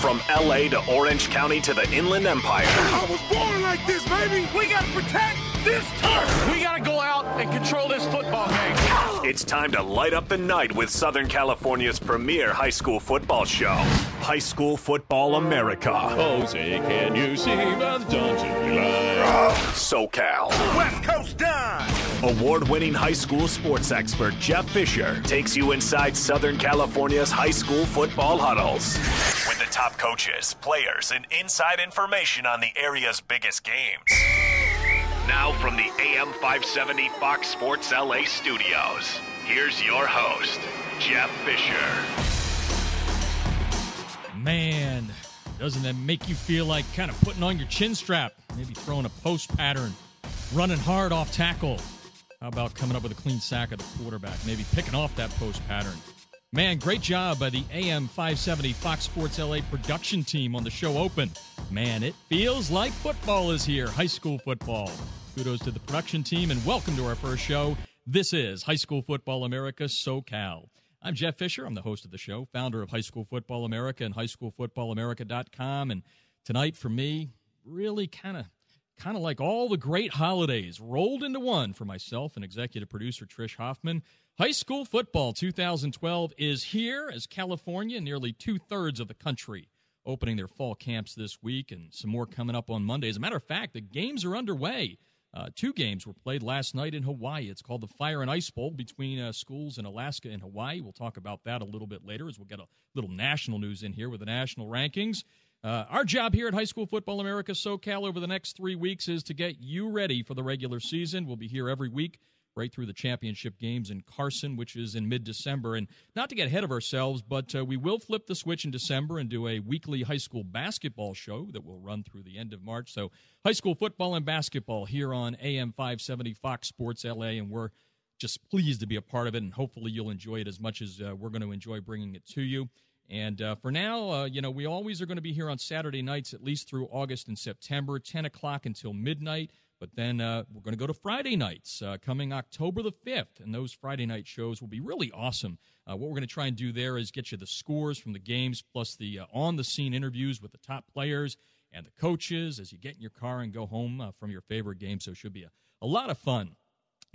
From LA to Orange County to the Inland Empire. I was born like this, baby! We gotta protect this turf! We gotta go out and control this football game. It's time to light up the night with Southern California's premier high school football show, High School Football America. Jose, can you see the dungeon line? SoCal. West Coast Don! Award winning high school sports expert Jeff Fisher takes you inside Southern California's high school football huddles. With the top coaches, players, and inside information on the area's biggest games. Now from the AM 570 Fox Sports LA studios, here's your host, Jeff Fisher. Man, doesn't that make you feel like kind of putting on your chin strap? Maybe throwing a post pattern, running hard off tackle. How about coming up with a clean sack of the quarterback? Maybe picking off that post pattern. Man, great job by the AM 570 Fox Sports LA production team on the show open. Man, it feels like football is here, high school football. Kudos to the production team and welcome to our first show. This is High School Football America SoCal. I'm Jeff Fisher. I'm the host of the show, founder of High School Football America and highschoolfootballamerica.com. And tonight for me, really kind of kind of like all the great holidays rolled into one for myself and executive producer Trish Hoffman. High school football 2012 is here as California, nearly two thirds of the country, opening their fall camps this week, and some more coming up on Monday. As a matter of fact, the games are underway. Uh, two games were played last night in Hawaii. It's called the Fire and Ice Bowl between uh, schools in Alaska and Hawaii. We'll talk about that a little bit later as we'll get a little national news in here with the national rankings. Uh, our job here at High School Football America SoCal over the next three weeks is to get you ready for the regular season. We'll be here every week right through the championship games in Carson, which is in mid December. And not to get ahead of ourselves, but uh, we will flip the switch in December and do a weekly high school basketball show that will run through the end of March. So, high school football and basketball here on AM 570 Fox Sports LA. And we're just pleased to be a part of it. And hopefully, you'll enjoy it as much as uh, we're going to enjoy bringing it to you. And uh, for now, uh, you know, we always are going to be here on Saturday nights, at least through August and September, 10 o'clock until midnight. But then uh, we're going to go to Friday nights uh, coming October the 5th. And those Friday night shows will be really awesome. Uh, what we're going to try and do there is get you the scores from the games, plus the uh, on the scene interviews with the top players and the coaches as you get in your car and go home from your favorite game. So it should be a, a lot of fun.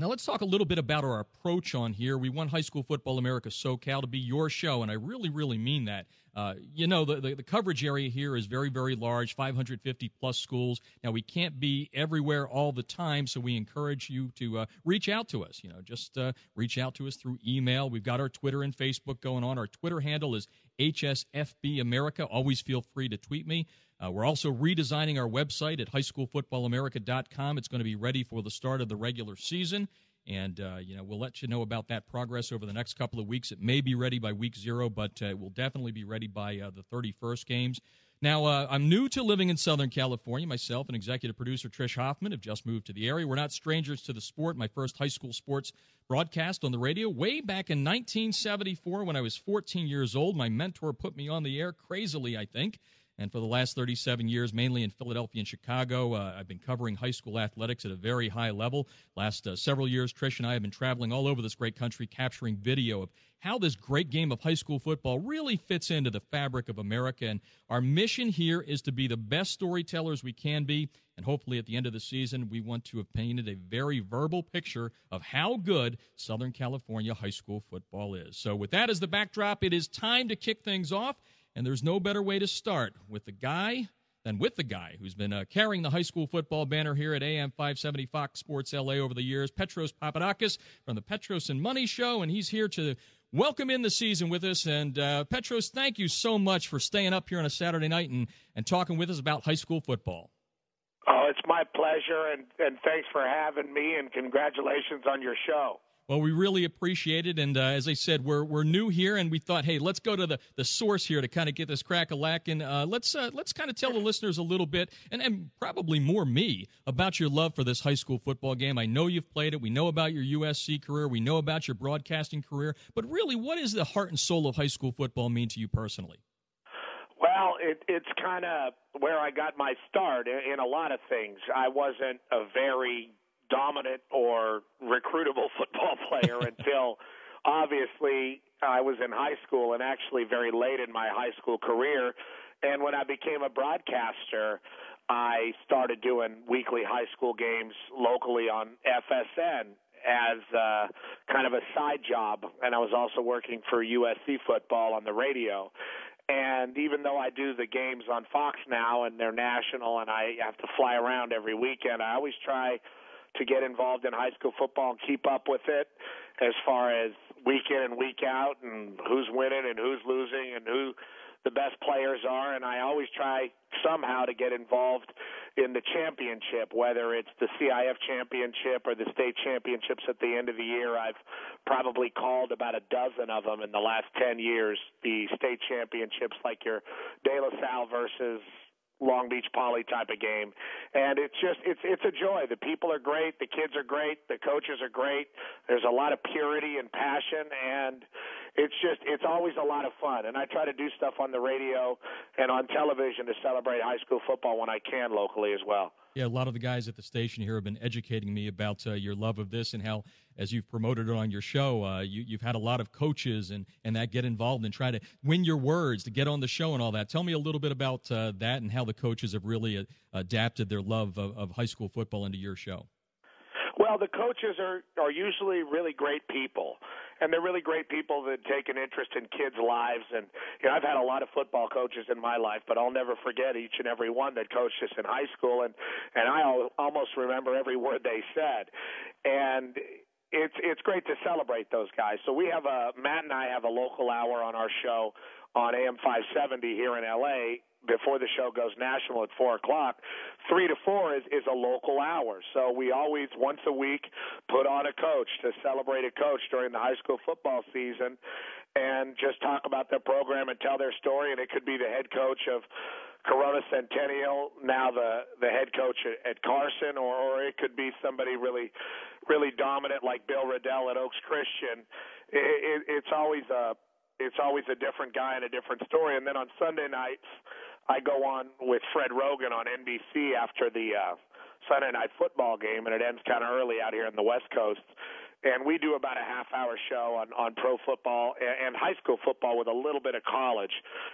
Now, let's talk a little bit about our approach on here. We want High School Football America SoCal to be your show, and I really, really mean that. Uh, you know, the, the, the, coverage area here is very, very large 550 plus schools. Now, we can't be everywhere all the time, so we encourage you to uh, reach out to us. You know, just uh, reach out to us through email. We've got our Twitter and Facebook going on. Our Twitter handle is HSFB America. Always feel free to tweet me. Uh, we're also redesigning our website at highschoolfootballamerica.com. It's going to be ready for the start of the regular season. And, uh, you know, we'll let you know about that progress over the next couple of weeks. It may be ready by week zero, but uh, it will definitely be ready by uh, the 31st games. Now, uh, I'm new to living in Southern California. Myself and executive producer Trish Hoffman have just moved to the area. We're not strangers to the sport. My first high school sports broadcast on the radio way back in 1974 when I was 14 years old. My mentor put me on the air crazily, I think. And for the last 37 years, mainly in Philadelphia and Chicago, uh, I've been covering high school athletics at a very high level. Last uh, several years, Trish and I have been traveling all over this great country, capturing video of how this great game of high school football really fits into the fabric of America. And our mission here is to be the best storytellers we can be. And hopefully, at the end of the season, we want to have painted a very verbal picture of how good Southern California high school football is. So, with that as the backdrop, it is time to kick things off. And there's no better way to start with the guy than with the guy who's been uh, carrying the high school football banner here at AM 570 Fox Sports LA over the years, Petros Papadakis from the Petros and Money Show. And he's here to welcome in the season with us. And uh, Petros, thank you so much for staying up here on a Saturday night and, and talking with us about high school football. Oh, it's my pleasure, and, and thanks for having me, and congratulations on your show. Well, we really appreciate it, and uh, as I said, we're we're new here, and we thought, hey, let's go to the, the source here to kind of get this crack a lack, and uh, let's uh, let's kind of tell the listeners a little bit, and and probably more me about your love for this high school football game. I know you've played it. We know about your USC career. We know about your broadcasting career. But really, what does the heart and soul of high school football mean to you personally? Well, it, it's kind of where I got my start in, in a lot of things. I wasn't a very dominant or recruitable football player until obviously I was in high school and actually very late in my high school career. And when I became a broadcaster, I started doing weekly high school games locally on FSN as uh, kind of a side job, and I was also working for USC football on the radio. And even though I do the games on Fox now and they're national and I have to fly around every weekend, I always try to get involved in high school football and keep up with it as far as week in and week out and who's winning and who's losing and who the best players are, and I always try somehow to get involved in the championship, whether it's the CIF championship or the state championships at the end of the year. I've probably called about a dozen of them in the last 10 years. The state championships, like your De La Salle versus Long Beach Poly type of game, and it's just it's it's a joy. The people are great, the kids are great, the coaches are great. There's a lot of purity and passion, and it's just it's always a lot of fun. And I try to do stuff on the radio and on television to celebrate high school football when I can locally as well. Yeah, a lot of the guys at the station here have been educating me about uh, your love of this and how, as you've promoted it on your show, uh, you, have had a lot of coaches and, and that get involved and try to win your words to get on the show and all that. Tell me a little bit about uh, that and how the coaches have really uh, adapted their love of, of high school football into your show. Well, the coaches are are usually really great people, and they're really great people that take an interest in kids' lives. And you know, I've had a lot of football coaches in my life, but I'll never forget each and every one that coached us in high school, and and I almost remember every word they said. And it's it's great to celebrate those guys. So we have a Matt and I have a local hour on our show on AM 570 here in LA before the show goes national at four o'clock. Three to four is, is a local hour. So we always once a week put on a coach to celebrate a coach during the high school football season and just talk about their program and tell their story. And it could be the head coach of Corona Centennial, now the the head coach at, at Carson, or, or it could be somebody really, really dominant like Bill Redell at Oaks Christian. It, it, it's always a it's always a different guy and a different story. And then on Sunday nights, I go on with Fred Roggin on NBC after the uh, Sunday night football game, and it ends kind of early out here in the West Coast. And we do about a half hour show on, on pro football and, and high school football with a little bit of college.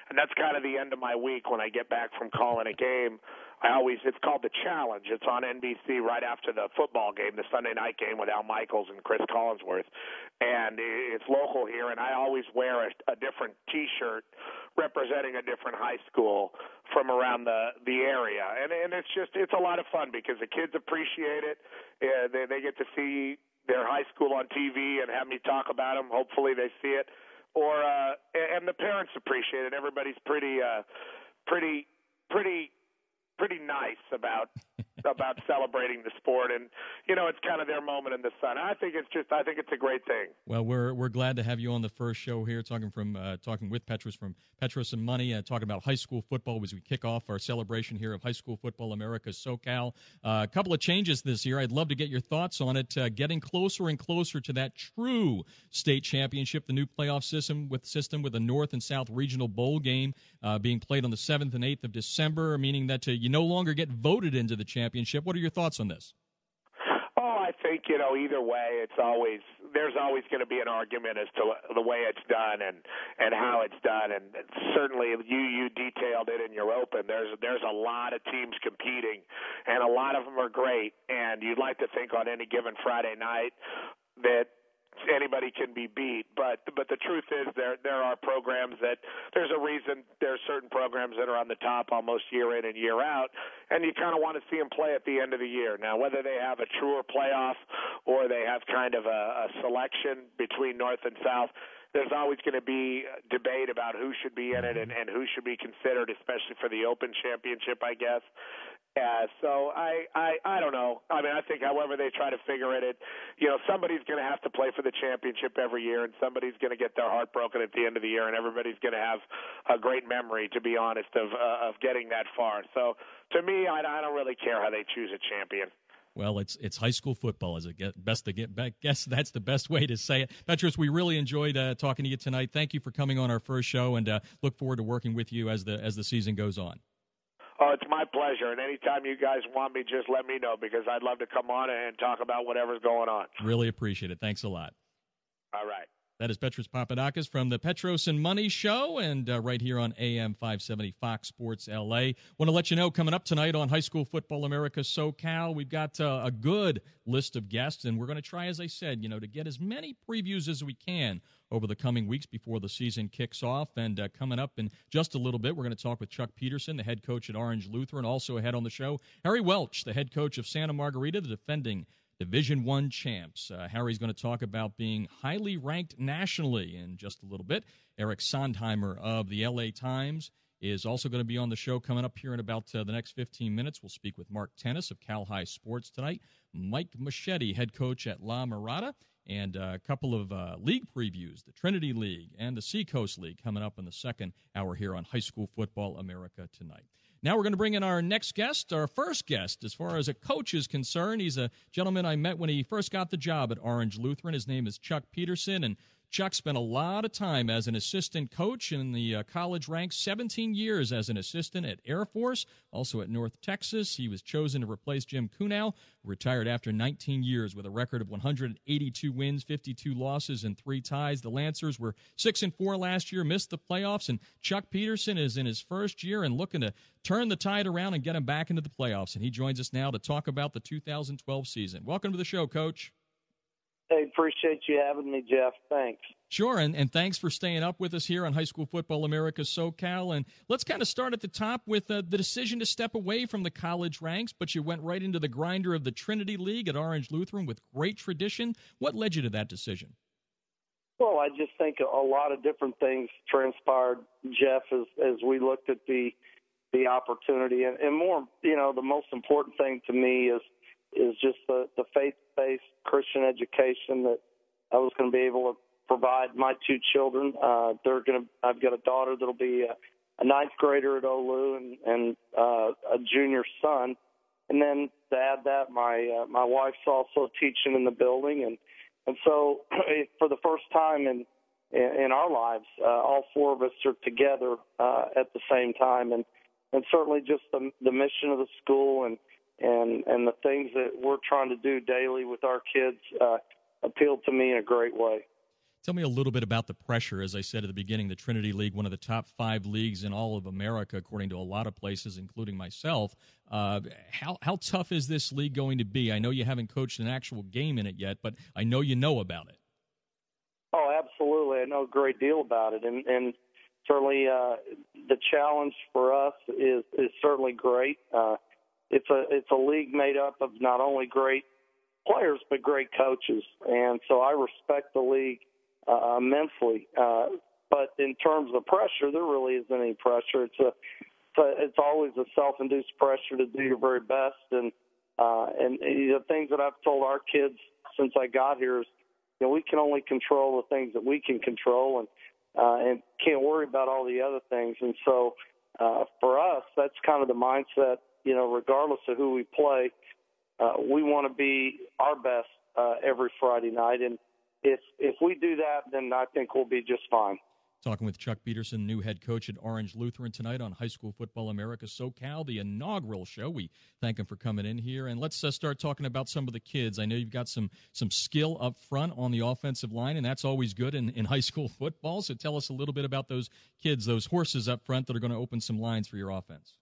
And that's kind of the end of my week when I get back from calling a game I always it's called the Challenge. It's on NBC right after the football game, the Sunday night game with Al Michaels and Cris Collinsworth, and it's local here. And I always wear a, a different T-shirt representing a different high school from around the the area, and and it's just it's a lot of fun because the kids appreciate it. Uh, they they get to see their high school on TV and have me talk about them. Hopefully they see it, or uh, and the parents appreciate it. Everybody's pretty uh, pretty pretty pretty nice about about celebrating the sport and you know it's kind of their moment in the sun. I think it's just i think it's a great thing. Well we're we're glad to have you on the first show here talking from uh, talking with petros from petros and money uh, talking about high school football as we kick off our celebration here of high school football america socal. Uh, a couple of changes this year. I'd love to get your thoughts on it uh, getting closer and closer to that true state championship the new playoff system with system with a north and south regional bowl game uh, being played on the 7th and 8th of december meaning that uh, you no longer get voted into the championship. What are your thoughts on this? Oh, I think you know either way, it's always there's always going to be an argument as to the way it's done and and how it's done. And certainly, you you detailed it in your open. There's there's a lot of teams competing, and a lot of them are great. And you'd like to think on any given Friday night that anybody can be beat. But but the truth is there there are programs that there's a reason there are certain programs that are on the top almost year in and year out, and you kind of want to see them play at the end of the year. Now whether they have a truer playoff or they have kind of a, a selection between North and South there's always going to be debate about who should be in it and, and who should be considered, especially for the Open Championship, I guess. Yeah, so I, I I don't know. I mean, I think however they try to figure it, it you know, somebody's going to have to play for the championship every year, and somebody's going to get their heart broken at the end of the year, and everybody's going to have a great memory, to be honest, of uh, of getting that far. So to me, I, I don't really care how they choose a champion. Well, it's it's high school football, as a best to get. Back? Guess that's the best way to say it. Petros, we really enjoyed uh, talking to you tonight. Thank you for coming on our first show, and uh, look forward to working with you as the as the season goes on. Oh, it's my pleasure. And anytime you guys want me, just let me know because I'd love to come on and talk about whatever's going on. Really appreciate it. Thanks a lot. All right. That is Petros Papadakis from the Petros and Money Show, and uh, right here on AM 570 Fox Sports LA. Want to let you know coming up tonight on High School Football America SoCal, we've got uh, a good list of guests, and we're going to try, as I said, you know, to get as many previews as we can over the coming weeks before the season kicks off. And uh, coming up in just a little bit, we're going to talk with Chuck Peterson, the head coach at Orange Lutheran. Also ahead on the show, Harry Welch, the head coach of Santa Margarita, the defending Division One champs. Uh, Harry's going to talk about being highly ranked nationally in just a little bit. Eric Sondheimer of the LA Times is also going to be on the show coming up here in about uh, the next 15 minutes. We'll speak with Mark Tennis of Cal-Hi Sports tonight, Mike Moschetti, head coach at La Mirada, and uh, a couple of uh, league previews the Trinity League and the Seacoast League coming up in the second hour here on High School Football America tonight. Now we're going to bring in our next guest, our first guest, as far as a coach is concerned. He's a gentleman I met when he first got the job at Orange Lutheran. His name is Chuck Peterson, and Chuck spent a lot of time as an assistant coach in the uh, college ranks, 17 years as an assistant at Air Force, also at North Texas. He was chosen to replace Jim Kunow, retired after 19 years with a record of 182 wins, 52 losses, and three ties. The Lancers were 6 and 4 last year, missed the playoffs, and Chuck Peterson is in his first year and looking to turn the tide around and get him back into the playoffs. And he joins us now to talk about the 2012 season. Welcome to the show, Coach. Hey, appreciate you having me, Jeff. Thanks. Sure, and, and thanks for staying up with us here on High School Football America SoCal. And let's kind of start at the top with uh, the decision to step away from the college ranks, but you went right into the grinder of the Trinity League at Orange Lutheran with great tradition. What led you to that decision? Well, I just think a lot of different things transpired, Jeff, as as we looked at the the opportunity, and, and more, you know, the most important thing to me is is just the, the faith-based Christian education that I was going to be able to provide my two children. Uh, they're going to. I've got a daughter that'll be a, a ninth grader at Olu and, and uh, a junior son. And then to add that, my uh, my wife's also teaching in the building, and and so for the first time in in, in our lives, uh, all four of us are together uh, at the same time, and and certainly just the the mission of the school and and and the things that we're trying to do daily with our kids uh, appealed to me in a great way. Tell me a little bit about the pressure. As I said at the beginning, the Trinity League, one of the top five leagues in all of America, according to a lot of places, including myself. Uh, how how tough is this league going to be? I know you haven't coached an actual game in it yet, but I know you know about it. Oh, absolutely. I know a great deal about it, and and certainly uh, the challenge for us is is certainly great. Uh, it's a it's a league made up of not only great players but great coaches, and so I respect the league uh, immensely. Uh, but in terms of pressure, there really isn't any pressure. It's a it's, always a self-induced pressure to do your very best, and uh, and the things that I've told our kids since I got here is, you know, we can only control the things that we can control, and uh, and can't worry about all the other things. And so, uh, for us, that's kind of the mindset you know, regardless of who we play, uh, we want to be our best uh, every Friday night. And if if we do that, then I think we'll be just fine. Talking with Chuck Peterson, new head coach at Orange Lutheran tonight on High School Football America SoCal, the inaugural show. We thank him for coming in here, and let's uh, start talking about some of the kids. I know you've got some some skill up front on the offensive line, and that's always good in, in high school football. So tell us a little bit about those kids, those horses up front that are going to open some lines for your offense.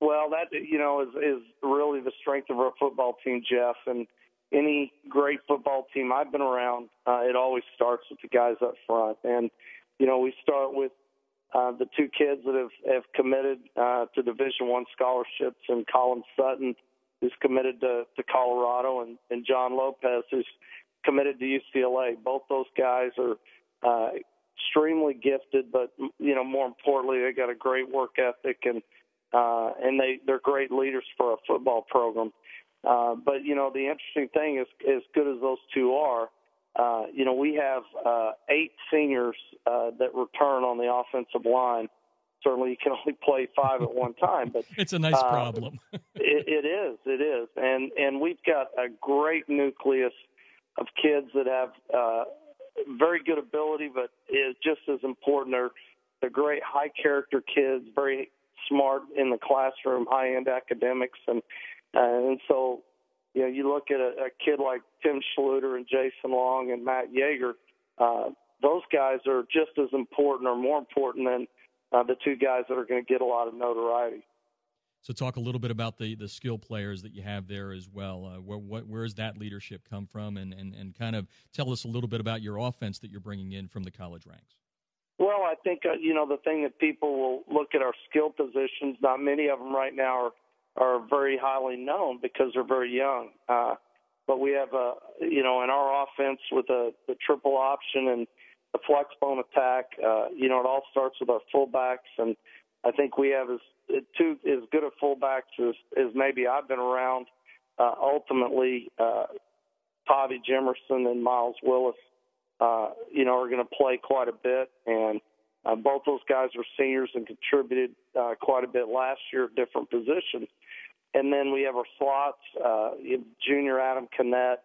Well, that you know is is really the strength of our football team, Jeff. And any great football team I've been around, uh, it always starts with the guys up front. And you know, we start with uh, the two kids that have have committed uh, to Division One scholarships, and Colin Sutton, who's committed to, to Colorado, and, and John Lopez, who's committed to UCLA. Both those guys are uh, extremely gifted, but you know, more importantly, they got a great work ethic and uh, and they they're great leaders for a football program. Uh, but you know, the interesting thing is, as good as those two are, uh, you know, we have uh, eight seniors uh, that return on the offensive line. Certainly, you can only play five at one time, but it's a nice uh, problem. it, it is, it is, and and we've got a great nucleus of kids that have uh, very good ability, but is just as important. They're they're great high character kids, very smart in the classroom, high end academics, and uh, and so you know you look at a, a kid like Tim Schluter and Jason Long and Matt Yeager. Uh, those guys are just as important or more important than uh, the two guys that are going to get a lot of notoriety. So, talk a little bit about the, the skill players that you have there as well. Uh, where what, where does that leadership come from, and, and, and kind of tell us a little bit about your offense that you're bringing in from the college ranks. Well, I think uh, you know the thing that people will look at our skill positions. Not many of them right now are are very highly known because they're very young. Uh, but we have a you know in our offense with a the triple option and the flex bone attack. Uh, you know it all starts with our fullbacks, and I think we have as two as good a fullbacks as, as maybe I've been around. Uh, ultimately, uh, Tavi Jimerson and Miles Willis uh, you know, are going to play quite a bit. And uh, both those guys were seniors and contributed uh, quite a bit last year at different positions. And then we have our slots, uh, junior Adam Kinnett,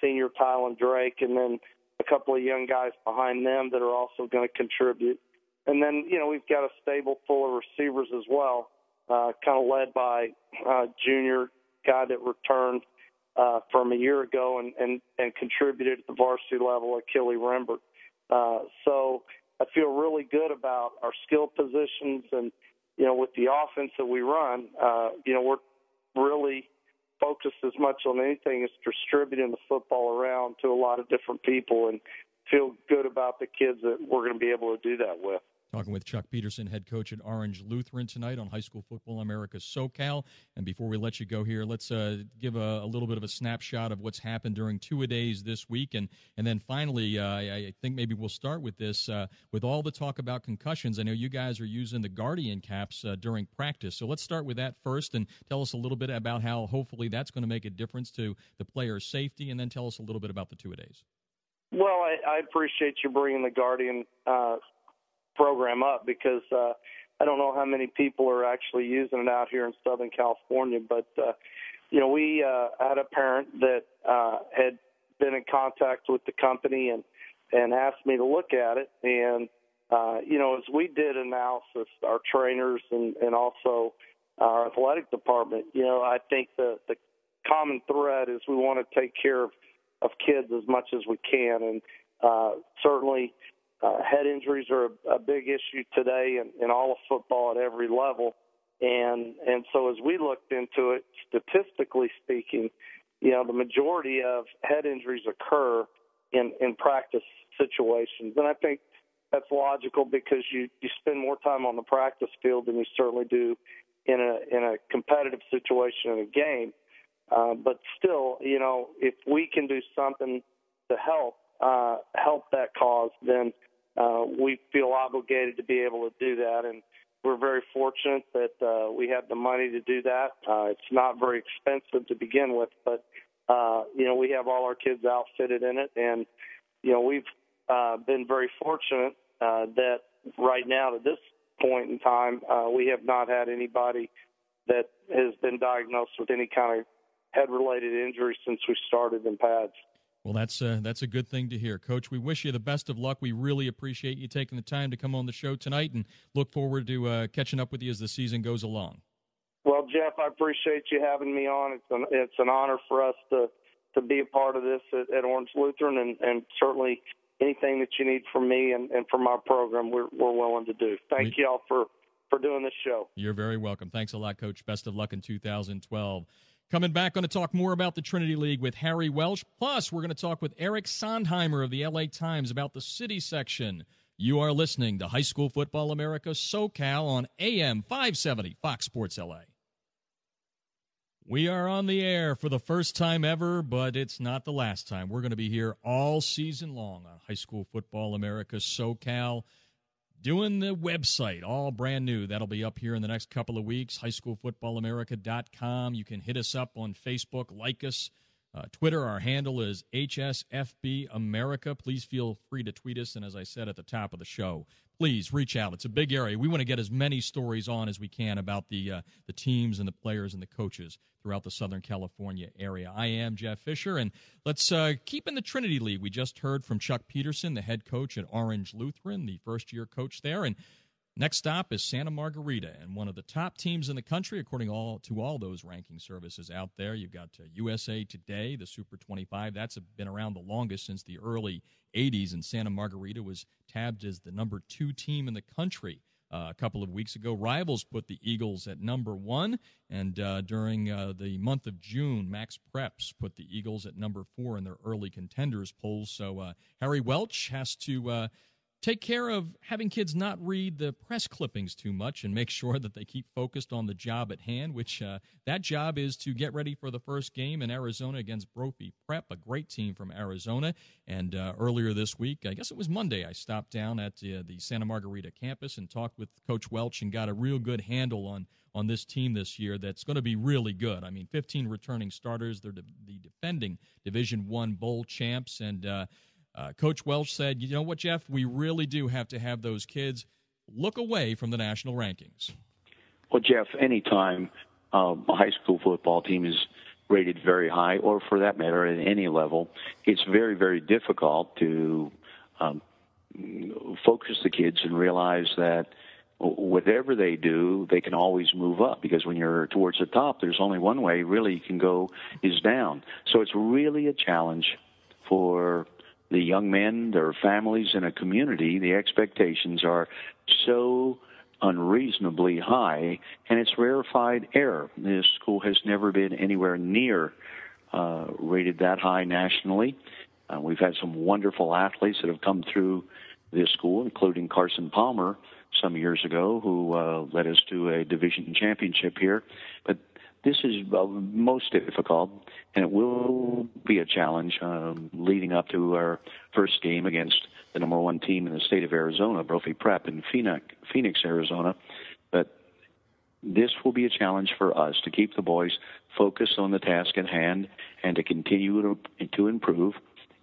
senior Tylen Drake, and then a couple of young guys behind them that are also going to contribute. And then, you know, we've got a stable full of receivers as well, uh, kind of led by uh, junior guy that returned uh, from a year ago and, and, and contributed at the varsity level at Rembert. Uh, so I feel really good about our skill positions and, you know, with the offense that we run, uh, you know, we're really focused as much on anything as distributing the football around to a lot of different people and feel good about the kids that we're going to be able to do that with. Talking with Chuck Peterson, head coach at Orange Lutheran tonight on High School Football America SoCal. And before we let you go here, let's uh, give a, a, little bit of a snapshot of what's happened during two a days this week, and and then finally, uh, I, think maybe we'll start with this uh, with all the talk about concussions. I know you guys are using the Guardian caps uh, during practice, so let's start with that first, and tell us a little bit about how hopefully that's going to make a difference to the player's safety, and then tell us a little bit about the two a days. Well, I, I appreciate you bringing the Guardian uh, program up because uh, I don't know how many people are actually using it out here in Southern California, but uh, you know, we uh, had a parent that uh, had been in contact with the company and and asked me to look at it, and uh, you know, as we did analysis, our trainers and and also our athletic department, you know, I think the the common thread is we want to take care of of kids as much as we can, and uh, certainly uh, head injuries are a, a big issue today in, in all of football at every level. And and so as we looked into it, statistically speaking, you know, the majority of head injuries occur in, in practice situations. And I think that's logical because you, you spend more time on the practice field than you certainly do in a in a competitive situation in a game. Uh, but still, you know, if we can do something to help uh, help that cause, then uh, we feel obligated to be able to do that. And we're very fortunate that uh, we have the money to do that. Uh, it's not very expensive to begin with, but uh, you know we have all our kids outfitted in it, and you know we've uh, been very fortunate uh, that right now to this point in time uh, we have not had anybody that has been diagnosed with any kind of head-related injury since we started in pads. Well, that's uh, that's a good thing to hear, Coach. We wish you the best of luck. We really appreciate you taking the time to come on the show tonight, and look forward to uh, catching up with you as the season goes along. Well, Jeff, I appreciate you having me on. It's an it's an honor for us to to be a part of this at, at Orange Lutheran, and, and certainly anything that you need from me and, and from our program, we're we're willing to do. Thank we, y'all for for doing this show. You're very welcome. Thanks a lot, Coach. Best of luck in 2012. Coming back, going to talk more about the Trinity League with Harry Welch. Plus, we're going to talk with Eric Sondheimer of the LA Times about the city section. You are listening to High School Football America SoCal on AM 570 Fox Sports LA. We are on the air for the first time ever, but it's not the last time. We're going to be here all season long on High School Football America SoCal doing the website, all brand new. That'll be up here in the next couple of weeks. HighSchoolFootballAmerica.com. You can hit us up on Facebook, like us. Uh, Twitter, our handle is HSFB America. Please feel free to tweet us. And as I said at the top of the show, please reach out. It's a big area. We want to get as many stories on as we can about the uh, the teams and the players and the coaches throughout the Southern California area. I am Jeff Fisher, and let's uh, keep in the Trinity League. We just heard from Chuck Peterson, the head coach at Orange Lutheran, the first year coach there, and Next stop is Santa Margarita, and one of the top teams in the country, according all, to all those ranking services out there. You've got uh, USA Today, the Super 25. That's been around the longest since the early 80s, and Santa Margarita was tabbed as the number two team in the country. Uh, a couple of weeks ago. Rivals put the Eagles at number one, and uh, during uh, the month of June, Max Preps put the Eagles at number four in their early contenders polls. So uh, Harry Welch has to uh, take care of having kids not read the press clippings too much and make sure that they keep focused on the job at hand, which uh, that job is to get ready for the first game in Arizona against Brophy Prep, a great team from Arizona. And uh, earlier this week, I guess it was Monday, I stopped down at uh, the Santa Margarita campus and talked with Coach Welch and got a real good handle on on this team this year that's going to be really good. I mean, 15 returning starters. They're the defending Division One bowl champs, and uh, Coach Welch said, you know what, Jeff, we really do have to have those kids look away from the national rankings. Well, Jeff, anytime um, a high school football team is rated very high, or for that matter, at any level, it's very, very difficult to um, focus the kids and realize that whatever they do, they can always move up because when you're towards the top, there's only one way really you can go is down. So it's really a challenge for the young men, their families, and a community, the expectations are so unreasonably high, and it's rarefied air. This school has never been anywhere near uh, rated that high nationally. Uh, we've had some wonderful athletes that have come through this school, including Carson Palmer some years ago, who uh, led us to a division championship here. But this is most difficult, and it will be a challenge um, leading up to our first game against the number one team in the state of Arizona, Brophy Prep in Phoenix, Phoenix, Arizona. But this will be a challenge for us to keep the boys focused on the task at hand and to continue to, to improve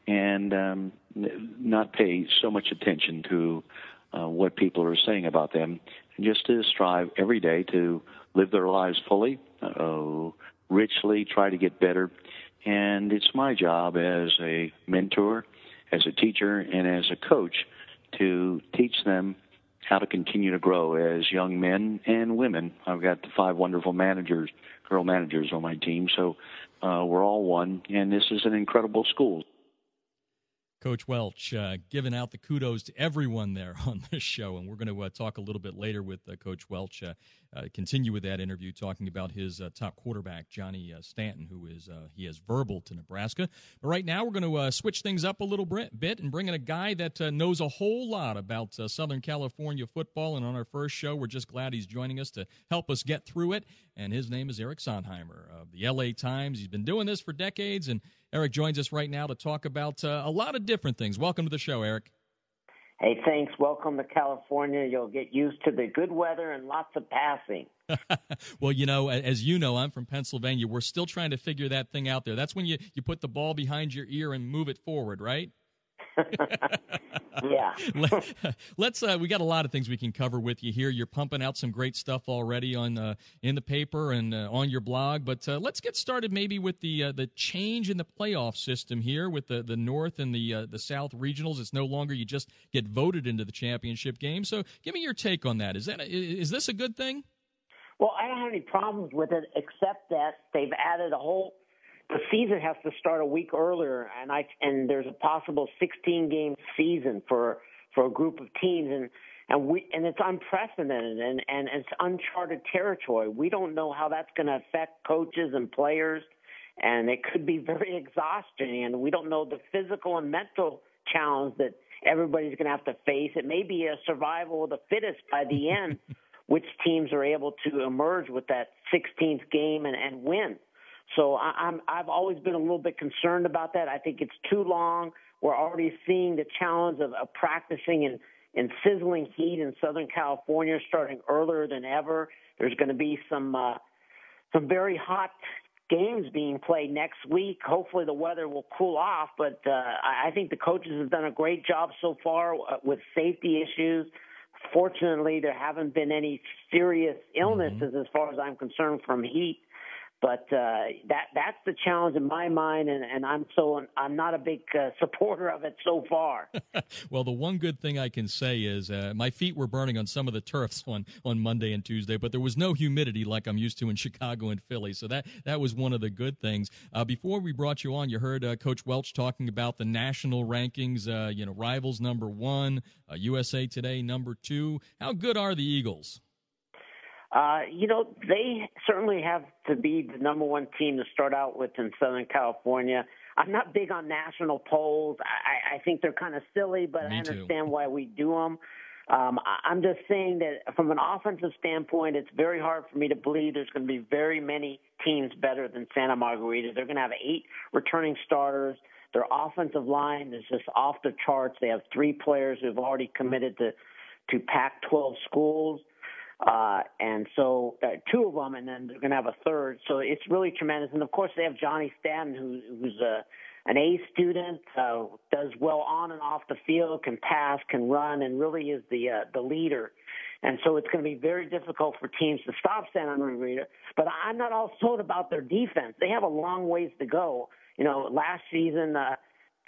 and um, not pay so much attention to uh, what people are saying about them, and just to strive every day to live their lives fully, uh, richly, try to get better. And it's my job as a mentor, as a teacher, and as a coach to teach them how to continue to grow as young men and women. I've got five wonderful managers, girl managers on my team, so uh, we're all one, and this is an incredible school. Coach Welch, uh, giving out the kudos to everyone there on this show. And we're going to uh, talk a little bit later with uh, Coach Welch, uh, uh, continue with that interview, talking about his uh, top quarterback, Johnny Stanton, who is he has verbal to Nebraska. But right now, we're going to switch things up a little bit and bring in a guy that knows a whole lot about Southern California football. And on our first show, we're just glad he's joining us to help us get through it. And his name is Eric Sondheimer of the LA Times. He's been doing this for decades and Eric joins us right now to talk about uh, a lot of different things. Welcome to the show, Eric. Hey, thanks. Welcome to California. You'll get used to the good weather and lots of passing. well, you know, as you know, I'm from Pennsylvania. We're still trying to figure that thing out there. That's when you, you put the ball behind your ear and move it forward, right? yeah. Let, us uh, we got a lot of things we can cover with you here. You're pumping out some great stuff already on uh, in the paper and uh, on your blog, but uh, let's get started maybe with the uh, the change in the playoff system here with the the North and the uh, the South regionals. It's no longer you just get voted into the championship game. So, give me your take on that. Is that is this a good thing? Well, I don't have any problems with it, except that they've added a whole the season has to start a week earlier, and I and there's a possible 16 game season for for a group of teams, and and we and it's unprecedented and and it's uncharted territory. We don't know how that's going to affect coaches and players, and it could be very exhausting. And we don't know the physical and mental challenge that everybody's going to have to face. It may be a survival of the fittest by the end. which teams are able to emerge with that 16th game and, and win. So I, I'm I've always been a little bit concerned about that. I think it's too long. We're already seeing the challenge of, of practicing in, in sizzling heat in Southern California starting earlier than ever. There's going to be some uh, some very hot games being played next week. Hopefully, the weather will cool off. But uh, I think the coaches have done a great job so far uh, with safety issues. Fortunately, there haven't been any serious illnesses, mm-hmm. as far as I'm concerned, from heat. But uh, that that's the challenge in my mind, and, and I'm so I'm not a big uh, supporter of it so far. well, the one good thing I can say is uh, my feet were burning on some of the turfs on, on Monday and Tuesday, but there was no humidity like I'm used to in Chicago and Philly, so that that was one of the good things. Uh, before we brought you on, you heard uh, Coach Welch talking about the national rankings. Uh, you know, rivals number one, USA Today number two. How good are the Eagles? Uh, you know, they certainly have to be the number one team to start out with in Southern California. I'm not big on national polls. I, I think they're kind of silly, but Me I understand too. why we do them. Um, I'm just saying that from an offensive standpoint, it's very hard for me to believe there's going to be very many teams better than Santa Margarita. They're going to have eight returning starters. Their offensive line is just off the charts. They have three players who've already committed to to Pac-12 schools. Uh, and so uh, two of them, and then they're going to have a third. So it's really tremendous. And of course, they have Johnny Stanton, who, who's a an A student, uh, does well on and off the field, can pass, can run, and really is the uh, the leader. And so it's going to be very difficult for teams to stop Santa Margarita. But I'm not all sold about their defense. They have a long ways to go. You know, last season uh,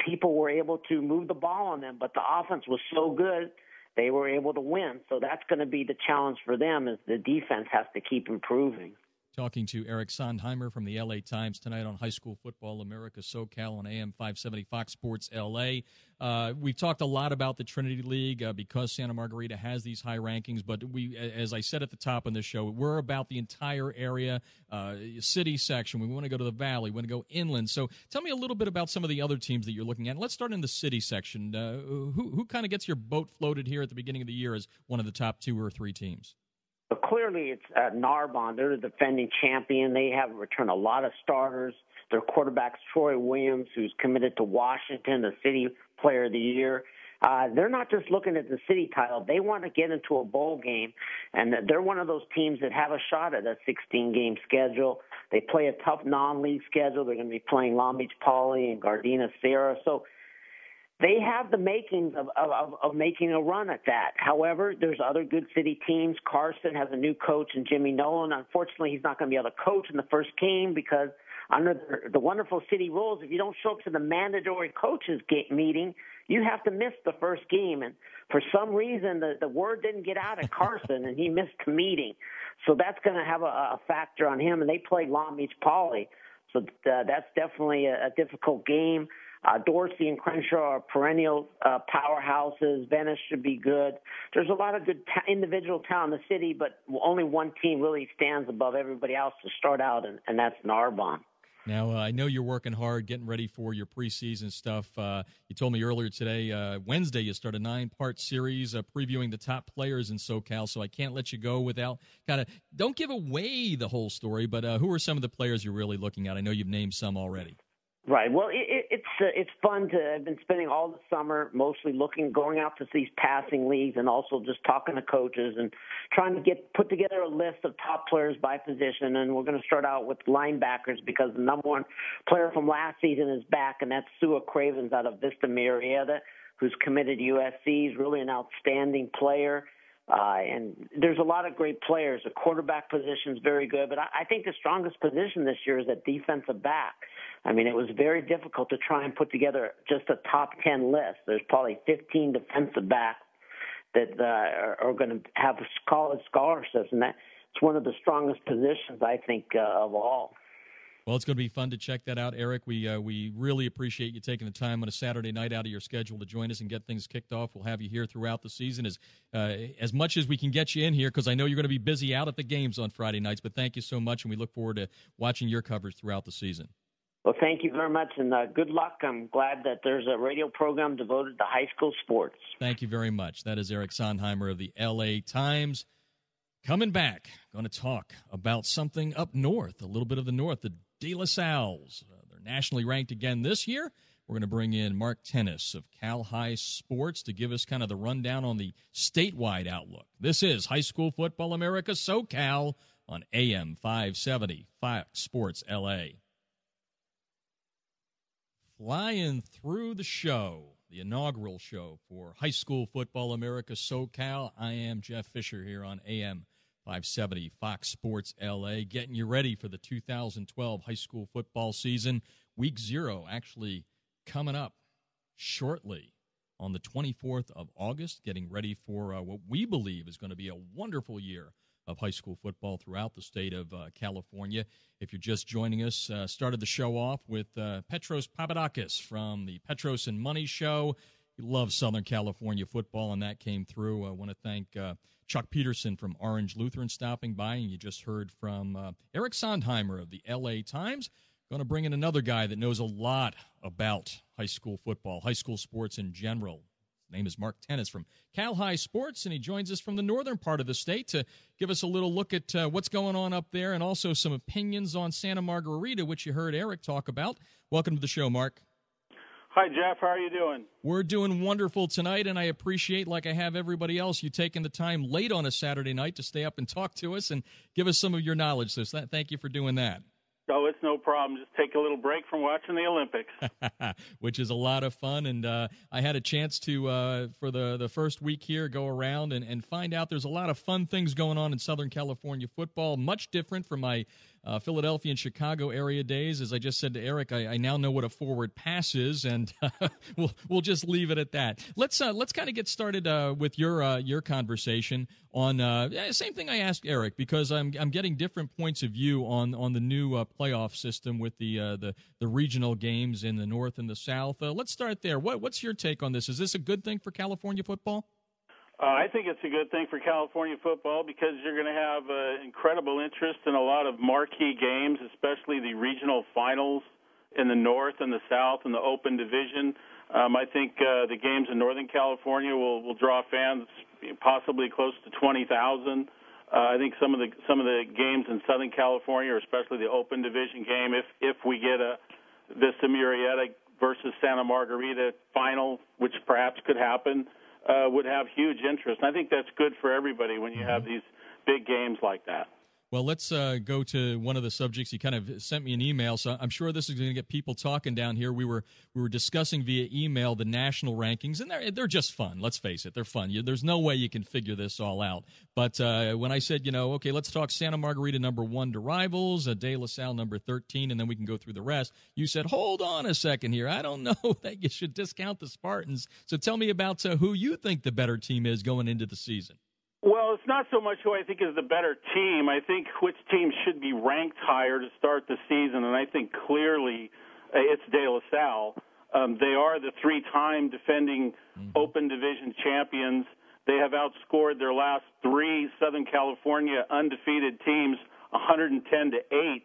people were able to move the ball on them, but the offense was so good they were able to win. So that's going to be the challenge for them is the defense has to keep improving. Talking to Eric Sondheimer from the LA Times tonight on High School Football America SoCal on AM 570 Fox Sports LA. Uh, we've talked a lot about the Trinity League uh, because Santa Margarita has these high rankings, but we, as I said at the top of the show, we're about the entire area, uh, city section. We want to go to the valley, we want to go inland. So tell me a little bit about some of the other teams that you're looking at. Let's start in the city section. Uh, who who kind of gets your boat floated here at the beginning of the year as one of the top two or three teams? But clearly, it's uh, Narbonne. They're the defending champion. They have returned a lot of starters. Their quarterback's Troy Williams, who's committed to Washington, the city player of the year. Uh, they're not just looking at the city title. They want to get into a bowl game, and they're one of those teams that have a shot at a 16-game schedule. They play a tough non-league schedule. They're going to be playing Long Beach Poly and Gardena Serra. So they have the makings of, of, of making a run at that. However, there's other good city teams. Carson has a new coach and Jimmy Nolan. Unfortunately, he's not going to be able to coach in the first game because under the, the wonderful city rules, if you don't show up to the mandatory coaches meeting, you have to miss the first game. And for some reason, the, the word didn't get out at Carson, and he missed the meeting. So that's going to have a, a factor on him. And they play Long Beach Poly, so uh, that's definitely a, a difficult game. Uh, Dorsey and Crenshaw are perennial uh, powerhouses. Venice should be good. There's a lot of good ta- individual talent in the city, but only one team really stands above everybody else to start out, and, and that's Narbonne. Now, uh, I know you're working hard, getting ready for your preseason stuff. Uh, you told me earlier today, uh, Wednesday, you start a nine part series uh, previewing the top players in SoCal, so I can't let you go without kind of, don't give away the whole story, but uh, who are some of the players you're really looking at? I know you've named some already. Right. Well, it, it, it's uh, it's fun to. I've been spending all the summer mostly looking, going out to these passing leagues, and also just talking to coaches and trying to get put together a list of top players by position. And we're going to start out with linebackers because the number one player from last season is back, and that's Sua Cravens out of Vista Murrieta, who's committed to USC. He's really an outstanding player. Uh, and there's a lot of great players. The quarterback position is very good, but I, I think the strongest position this year is at defensive back. I mean, it was very difficult to try and put together just a top 10 list. There's probably 15 defensive backs that uh, are, are going to have college scholarships, and that it's one of the strongest positions, I think, uh, of all. Well, it's going to be fun to check that out, Eric. We uh, we really appreciate you taking the time on a Saturday night out of your schedule to join us and get things kicked off. We'll have you here throughout the season as uh, as much as we can get you in here because I know you're going to be busy out at the games on Friday nights. But thank you so much, and we look forward to watching your coverage throughout the season. Well, thank you very much, and uh, good luck. I'm glad that there's a radio program devoted to high school sports. Thank you very much. That is Eric Sondheimer of the LA Times. Coming back, going to talk about something up north, a little bit of the north, the De La Salles. Uh, they're nationally ranked again this year. We're going to bring in Mark Tennis of Cal-Hi Sports to give us kind of the rundown on the statewide outlook. This is High School Football America SoCal on AM 570 Fox Sports LA flying through the show, the inaugural show for High School Football America SoCal. I am Jeff Fisher here on AM 570 Fox Sports LA, getting you ready for the 2012 high school football season. Week zero actually coming up shortly on the 24th of August, getting ready for uh, what we believe is going to be a wonderful year of high school football throughout the state of uh, California. If you're just joining us, uh, started the show off with uh, Petros Papadakis from the Petros and Money Show. He loves Southern California football, and that came through. I want to thank uh, Chuck Peterson from Orange Lutheran stopping by, and you just heard from uh, Eric Sondheimer of the LA Times. Going to bring in another guy that knows a lot about high school football, high school sports in general. His name is Mark Tennis from Cal-Hi Sports, and he joins us from the northern part of the state to give us a little look at uh, what's going on up there and also some opinions on Santa Margarita, which you heard Eric talk about. Welcome to the show, Mark. Hi, Jeff. How are you doing? We're doing wonderful tonight, and I appreciate, like I have everybody else, you taking the time late on a Saturday night to stay up and talk to us and give us some of your knowledge. So, thank you for doing that. Oh, it's no problem. Just take a little break from watching the Olympics, which is a lot of fun. And uh, I had a chance to, uh, for the, the first week here, go around and, and find out there's a lot of fun things going on in Southern California football, much different from my uh, Philadelphia and Chicago area days. As I just said to Eric, I, I now know what a forward pass is, and we'll we'll just leave it at that. Let's uh, let's kind of get started uh, with your uh, your conversation on uh, same thing I asked Eric because I'm I'm getting different points of view on on the new uh, playoff system with the the the regional games in the north and the south. let's start there. What what's your take on this? Is this a good thing for California football? Uh, I think it's a good thing for California football because you're going to have uh, incredible interest in a lot of marquee games, especially the regional finals in the North and the South and the Open Division. Um, I think uh, the games in Northern California will, will draw fans possibly close to 20,000. Uh, I think some of the some of the games in Southern California, especially the Open Division game, if if we get a Vista Murrieta versus Santa Margarita final, which perhaps could happen, uh, would have huge interest. And I think that's good for everybody when you have mm-hmm. these big games like that. Well, let's uh, go to one of the subjects. You kind of sent me an email, so I'm sure this is going to get people talking down here. We were we were discussing via email the national rankings, and they're they're just fun. Let's face it, they're fun. You, there's no way you can figure this all out. But uh, when I said, you know, okay, let's talk Santa Margarita number one to rivals, uh, De La Salle number 13, and then we can go through the rest. You said, hold on a second here. I don't know that you should discount the Spartans. So tell me about uh, who you think the better team is going into the season. Well, it's not so much who I think is the better team. I think which team should be ranked higher to start the season, and I think clearly uh, it's De La Salle. Um, they are the three-time defending mm-hmm. Open Division champions. They have outscored their last three Southern California undefeated teams 110 to 8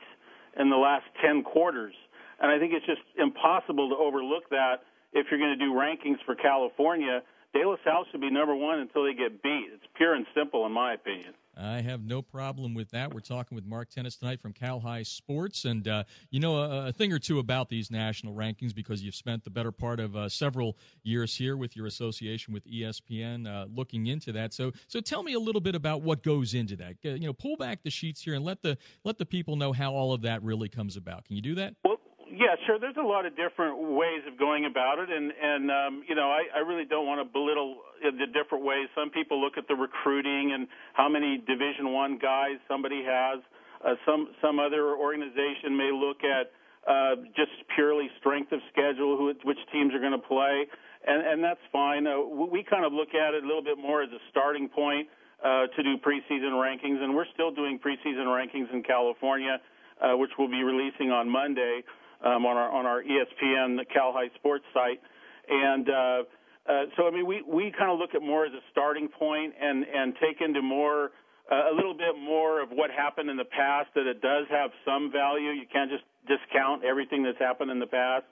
in the last 10 quarters. And I think it's just impossible to overlook that if you're going to do rankings for California De La Salle should be number one until they get beat. It's pure and simple, in my opinion. I have no problem with that. We're talking with Mark Tennis tonight from Cal-Hi Sports, and uh, you know a, a, thing or two about these national rankings because you've spent the better part of uh, several years here with your association with ESPN, uh, looking into that. So, so tell me a little bit about what goes into that. you know, pull back the sheets here and let the let the people know how all of that really comes about. Can you do that? Well, yeah, sure. There's a lot of different ways of going about it, and and um, you know, I, I really don't want to belittle the different ways. Some people look at the recruiting and how many Division One guys somebody has. Uh, some some other organization may look at uh, just purely strength of schedule, who which teams are going to play, and and that's fine. Uh, we kind of look at it a little bit more as a starting point uh, to do preseason rankings, and we're still doing preseason rankings in California, uh, which we'll be releasing on Monday um, on our on our ESPN Cal-Hi Sports site, and uh, uh, so I mean we we kind of look at more as a starting point and and take into more uh, a little bit more of what happened in the past that it does have some value. You can't just discount everything that's happened in the past,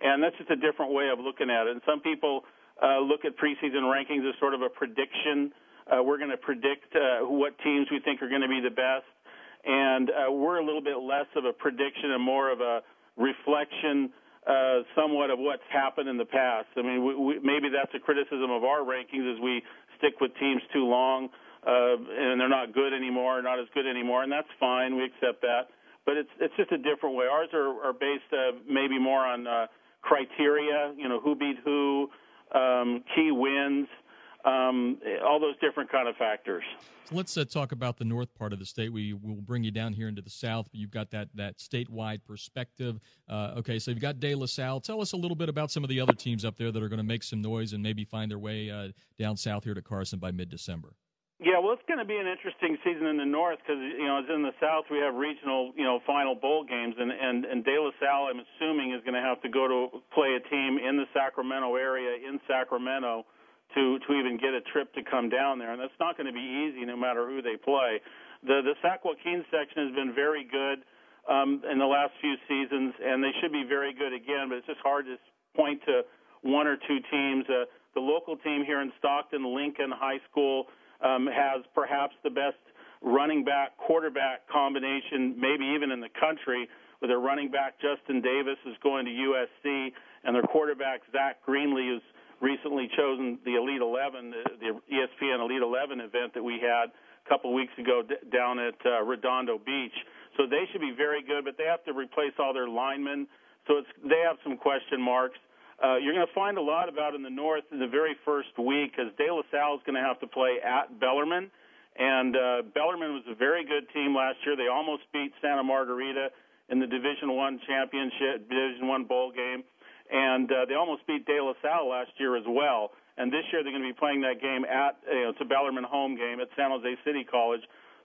and that's just a different way of looking at it. And some people uh, look at preseason rankings as sort of a prediction. Uh, we're going to predict uh, what teams we think are going to be the best, and we're a little bit less of a prediction and more of a reflection uh, somewhat of what's happened in the past. I mean, we, we, maybe that's a criticism of our rankings as we stick with teams too long uh, and they're not good anymore, not as good anymore, and that's fine. We accept that, but it's it's just a different way. Ours are, are based uh, maybe more on uh, criteria. You know, who beat who, um, key wins. Um, all those different kind of factors. So let's uh, talk about the north part of the state. We will bring you down here into the south, but you've got that that statewide perspective. Uh, okay, so you've got De La Salle. Tell us a little bit about some of the other teams up there that are going to make some noise and maybe find their way uh, down south here to Carson by mid-December. Yeah, well, it's going to be an interesting season in the north because you know, as in the south, we have regional, you know, final bowl games, and and and De La Salle, I'm assuming, is going to have to go to play a team in the Sacramento area in Sacramento to to even get a trip to come down there, and that's not going to be easy no matter who they play. The the Sac Joaquin section has been very good um, in the last few seasons, and they should be very good again. But it's just hard to point to one or two teams. Uh, the local team here in Stockton, Lincoln High School, um, has perhaps the best running back quarterback combination, maybe even in the country. With their running back Justin Davis is going to USC, and their quarterback Zach Greenlee is recently chosen the Elite 11, the, ESPN Elite 11 event that we had a couple weeks ago down at uh, Redondo Beach. So they should be very good, but they have to replace all their linemen. So it's they have some question marks. Uh, you're going to find a lot about in the north in the very first week because De La Salle is going to have to play at Bellarmine, and uh, Bellarmine was a very good team last year. They almost beat Santa Margarita in the Division One championship, Division One bowl game and uh, they almost beat De La Salle last year as well. And this year they're going to be playing that game at you know, it's a Bellarmine home game at San Jose City College.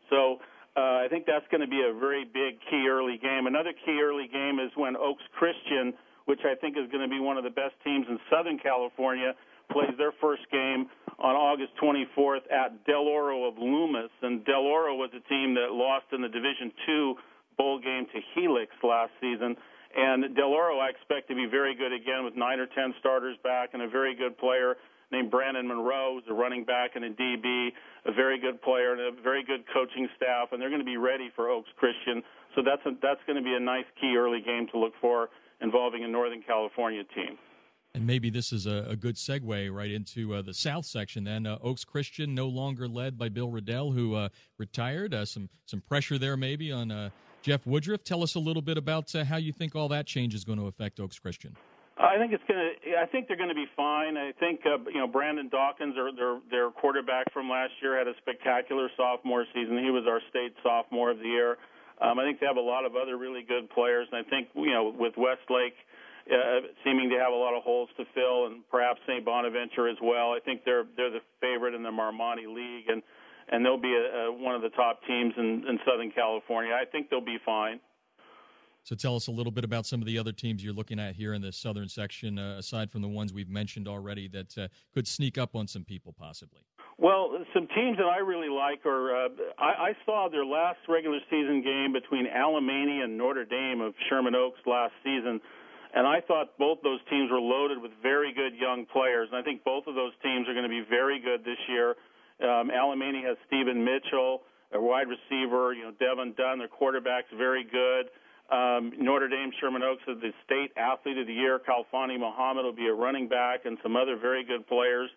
So uh, I think that's going to be a very big key early game. Another key early game is when Oaks Christian, which I think is going to be one of the best teams in Southern California, plays their first game on August 24th at Del Oro of Loomis. And Del Oro was a team that lost in the Division Two bowl game to Helix last season. And Del Oro, I expect to be very good again with nine or ten starters back and a very good player named Brandon Monroe, who's a running back and a DB, a very good player and a very good coaching staff, and they're going to be ready for Oaks Christian. So that's a, that's going to be a nice key early game to look for involving a Northern California team. And maybe this is a, a good segue right into uh, the South section. Then uh, Oaks Christian, no longer led by Bill Redell, who uh, retired. Uh, some some pressure there maybe on uh, Jeff Woodruff. Tell us a little bit about uh, how you think all that change is going to affect Oaks Christian. I think it's going to. I think they're going to be fine. I think uh, you know Brandon Dawkins, or their their quarterback from last year, had a spectacular sophomore season. He was our state sophomore of the year. Um, I think they have a lot of other really good players, and I think you know with Westlake uh, seeming to have a lot of holes to fill, and perhaps St. Bonaventure as well. I think they're they're the favorite in the Marmonte League, and and they'll be a, a, one of the top teams in, in Southern California. I think they'll be fine. So tell us a little bit about some of the other teams you're looking at here in the southern section, uh, aside from the ones we've mentioned already that uh, could sneak up on some people possibly. Well, some teams that I really like are uh, I, I saw their last regular season game between Alemany and Notre Dame of Sherman Oaks last season, and I thought both those teams were loaded with very good young players, and I think both of those teams are going to be very good this year. Um, Alemany has Stephen Mitchell, a wide receiver. You know, Devin Dunn, their quarterback's very good. Um, Notre Dame, Sherman Oaks is the state athlete of the year. Khalfani Muhammad will be a running back, and some other very good players.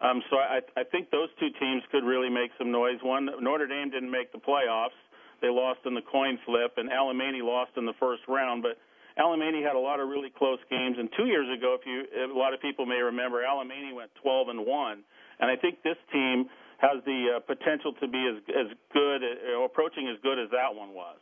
Um, so I, I think those two teams could really make some noise. One, Notre Dame didn't make the playoffs; they lost in the coin flip, and Alemany lost in the first round. But Alemany had a lot of really close games, and two years ago, if you, a lot of people may remember, Alemany went 12 and one, and I think this team has the uh, potential to be as as good, uh, approaching as good as that one was.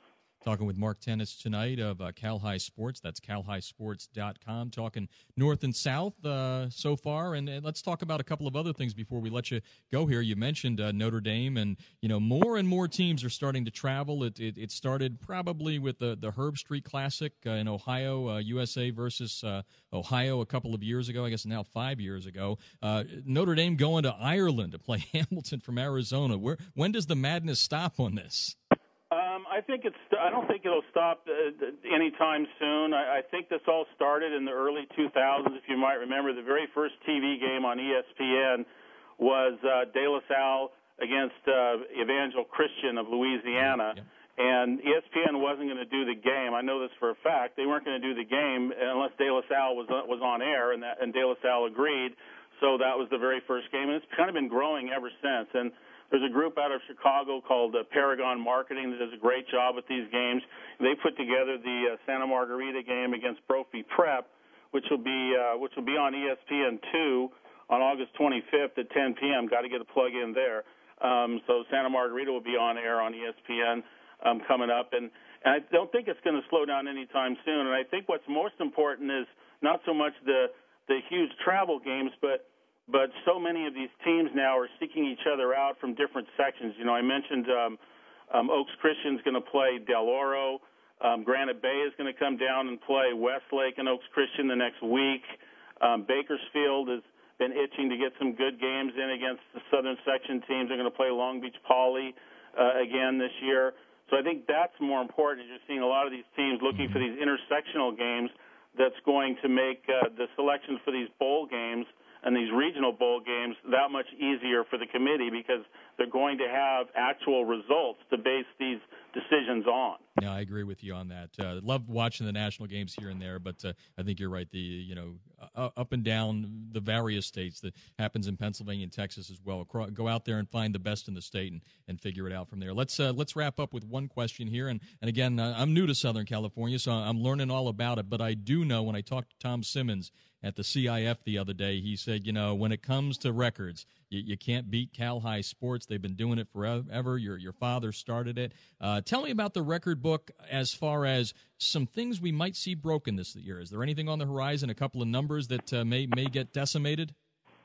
Talking with Mark Tennis tonight of uh, Cal-Hi Sports. That's calhisports.com. Talking north and south uh, so far. And, let's talk about a couple of other things before we let you go here. You mentioned uh, Notre Dame, and, you know, more and more teams are starting to travel. It, it, it started probably with the, the Herbstreit Classic uh, in Ohio, USA uh, versus uh, Ohio a couple of years ago, I guess now five years ago. Notre Dame going to Ireland to play Hamilton from Arizona. Where When does the madness stop on this? I think it's. I don't think it'll stop uh, anytime soon. I, I think this all started in the early 2000s. If you might remember, the very first TV game on ESPN was uh, De La Salle against uh, Evangel Christian of Louisiana. Yeah. And ESPN wasn't going to do the game. I know this for a fact. They weren't going to do the game unless De La Salle was was on air, and that and De La Salle agreed. So that was the very first game, and it's kind of been growing ever since. And there's a group out of Chicago called uh, Paragon Marketing that does a great job with these games. They put together the uh, Santa Margarita game against Brophy Prep, which will be uh, which will be on ESPN two on August 25th at 10 p.m. Got to get a plug in there. Um, so Santa Margarita will be on air on ESPN um, coming up, and, and I don't think it's going to slow down anytime soon. And I think what's most important is not so much the the huge travel games, but but so many of these teams now are seeking each other out from different sections. You know, I mentioned um, um, Oaks Christian's going to play Del Oro. Um, Granite Bay is going to come down and play Westlake and Oaks Christian the next week. Um, Bakersfield has been itching to get some good games in against the Southern Section teams. They're going to play Long Beach Poly uh, again this year. So I think that's more important. You're seeing a lot of these teams looking for these intersectional games that's going to make uh, the selections for these bowl games – and these regional bowl games that much easier for the committee because they're going to have actual results to base these decisions on. Yeah, I agree with you on that. Uh, love watching the national games here and there, but uh, I think you're right. The you know uh, up and down the various states that happens in Pennsylvania and Texas as well. Go out there and find the best in the state and, and figure it out from there. Let's uh, let's wrap up with one question here. And and again, uh, I'm new to Southern California, so I'm learning all about it. But I do know when I talked to Thom Simmons at the CIF the other day. He said, you know, when it comes to records, you, you can't beat Cal-Hi Sports. They've been doing it forever. Your your father started it. Uh, tell me about the record book as far as some things we might see broken this year. Is there anything on the horizon? A couple of numbers that uh, may may get decimated.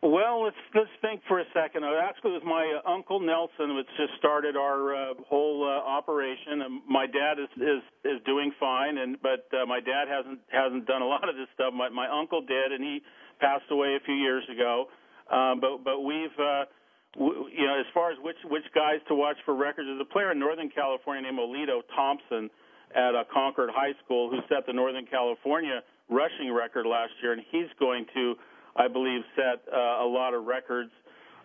Well, let's let's think for a second. Uh, actually, it was my uh, uncle Nelson which just started our uh, whole uh, operation. And my dad is is is doing fine, and but uh, my dad hasn't hasn't done a lot of this stuff. My my uncle did, and he passed away a few years ago. Um, but but we've uh, w- you know as far as which which guys to watch for records, there's a player in Northern California named Olito Thompson at uh, Concord High School who set the Northern California rushing record last year, and he's going to I believe, set uh, a lot of records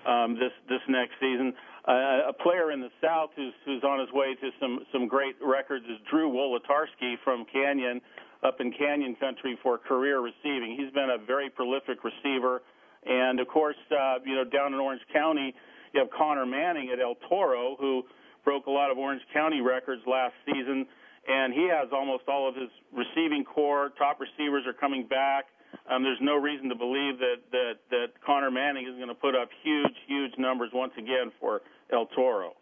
um, this this next season. Uh, a player in the South who's who's on his way to some some great records is Drew Wolitarsky from Canyon, up in Canyon Country for career receiving. He's been a very prolific receiver, and of course, uh, you know, down in Orange County, you have Connor Manning at El Toro who broke a lot of Orange County records last season, and he has almost all of his receiving core. Top receivers are coming back. Um, there's no reason to believe that that that Connor Manning is going to put up huge, huge numbers once again for El Toro.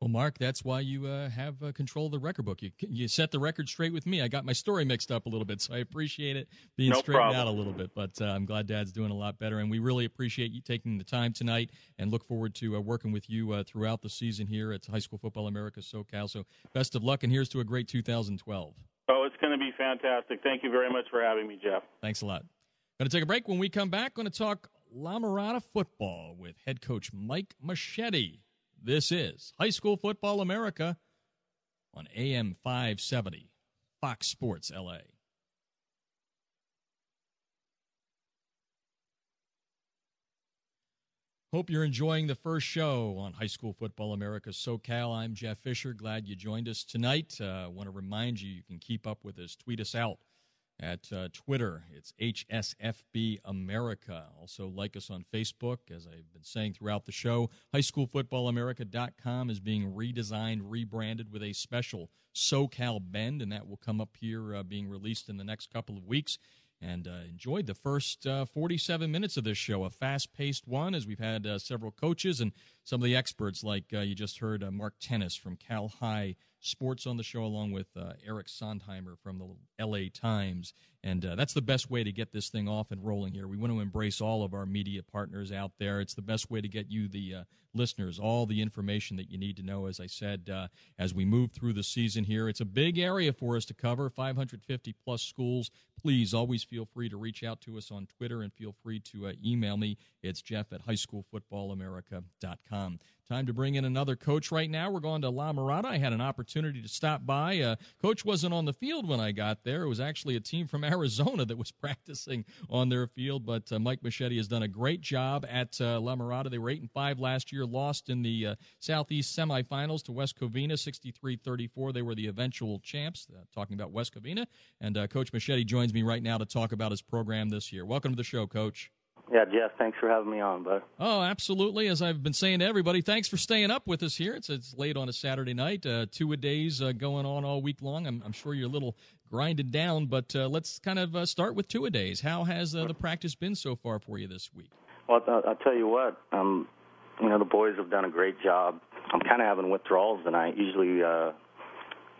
Well, Mark, that's why you uh, have uh, control of the record book. You you set the record straight with me. I got my story mixed up a little bit, so I appreciate it being no straightened problem. out a little bit. But uh, I'm glad Dad's doing a lot better, and we really appreciate you taking the time tonight, and look forward to uh, working with you uh, throughout the season here at High School Football America SoCal. So best of luck, and here's to a great 2012. Oh, it's going to be fantastic. Thank you very much for having me, Jeff. Thanks a lot. Going to take a break. When we come back, going to talk La Mirada football with head coach Mike Moschetti. This is High School Football America on AM 570, Fox Sports LA. Hope you're enjoying the first show on High School Football America SoCal. I'm Jeff Fisher. Glad you joined us tonight. I uh, want to remind you you can keep up with us. Tweet us out at uh, Twitter. It's HSFB America. Also, like us on Facebook. As I've been saying throughout the show, highschoolfootballamerica.com is being redesigned, rebranded with a special SoCal bend, and that will come up here uh, being released in the next couple of weeks. And uh, enjoyed the first uh, 47 minutes of this show, a fast paced one, as we've had uh, several coaches and some of the experts, like uh, you just heard Mark Tennis from Cal-Hi sports on the show, along with uh, Eric Sondheimer from the LA Times. And uh, that's the best way to get this thing off and rolling here. We want to embrace all of our media partners out there. It's the best way to get you, the uh, listeners, all the information that you need to know, as I said, uh, as we move through the season here. It's a big area for us to cover 550 plus schools. Please always feel free to reach out to us on Twitter and feel free to uh, email me. It's jeff at highschoolfootballamerica.com. Time to bring in another coach right now. We're going to La Mirada. I had an opportunity to stop by. Uh, coach wasn't on the field when I got there. It was actually a team from Arizona that was practicing on their field. But uh, Mike Moschetti has done a great job at uh, La Mirada. They were eight and five last year, lost in the uh, Southeast semifinals to West Covina, 63-34. They were the eventual champs. Uh, talking about West Covina, and uh, Coach Moschetti joins me right now to talk about his program this year. Welcome to the show, Coach. Yeah, Jeff, thanks for having me on, bud. Oh, absolutely. As I've been saying to everybody, thanks for staying up with us here. It's, it's late on a Saturday night, uh, two a days uh, going on all week long. I'm, I'm, sure you're a little grinded down, but uh, let's kind of uh, start with two a days. How has uh, the practice been so far for you this week? Well, I'll, tell you what. Um, you know, the boys have done a great job. I'm kind of having withdrawals tonight. Usually, uh,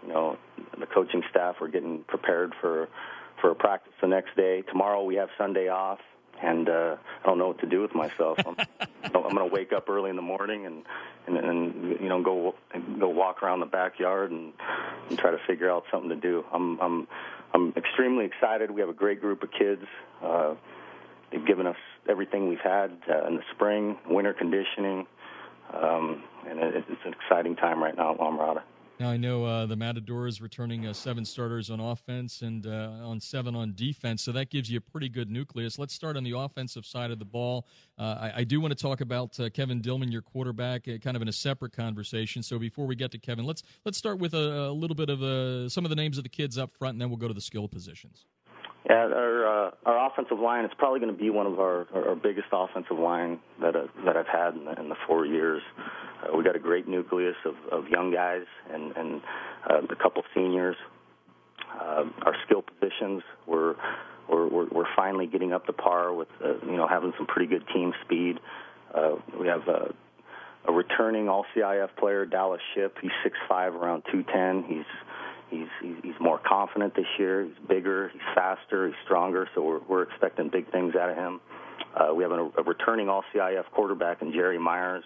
you know, the coaching staff are getting prepared for for a practice the next day. Tomorrow we have Sunday off, and uh, I don't know what to do with myself. I'm, I'm going to wake up early in the morning and and, and you know go go walk around the backyard and, and try to figure out something to do. I'm I'm I'm extremely excited. We have a great group of kids. Uh, they've given us everything we've had uh, in the spring, winter conditioning, um, and it, it's an exciting time right now at La Mirada. Now I know uh, the Matadors returning uh, seven starters on offense and uh, on seven on defense, so that gives you a pretty good nucleus. Let's start on the offensive side of the ball. Uh, I, I, do want to talk about uh, Kevin Dillman, your quarterback, uh, kind of in a separate conversation. So before we get to Kevin, let's let's start with a, a little bit of some of the names of the kids up front, and then we'll go to the skill positions. Yeah, our uh, our offensive line is probably going to be one of our, our biggest offensive line that uh, that I've had in the, in the four years. Uh, we got a great nucleus of, of young guys and and uh, a couple seniors. Uh, our skill positions we're, we're we're we're finally getting up to par with uh, you know having some pretty good team speed. Uh, we have a, a returning All CIF player, Dallas Ship. He's six five, around two ten. He's He's, he's more confident this year. He's bigger. He's faster. He's stronger. So we're, we're expecting big things out of him. Uh, we have a, a returning All CIF quarterback in Jerry Myers,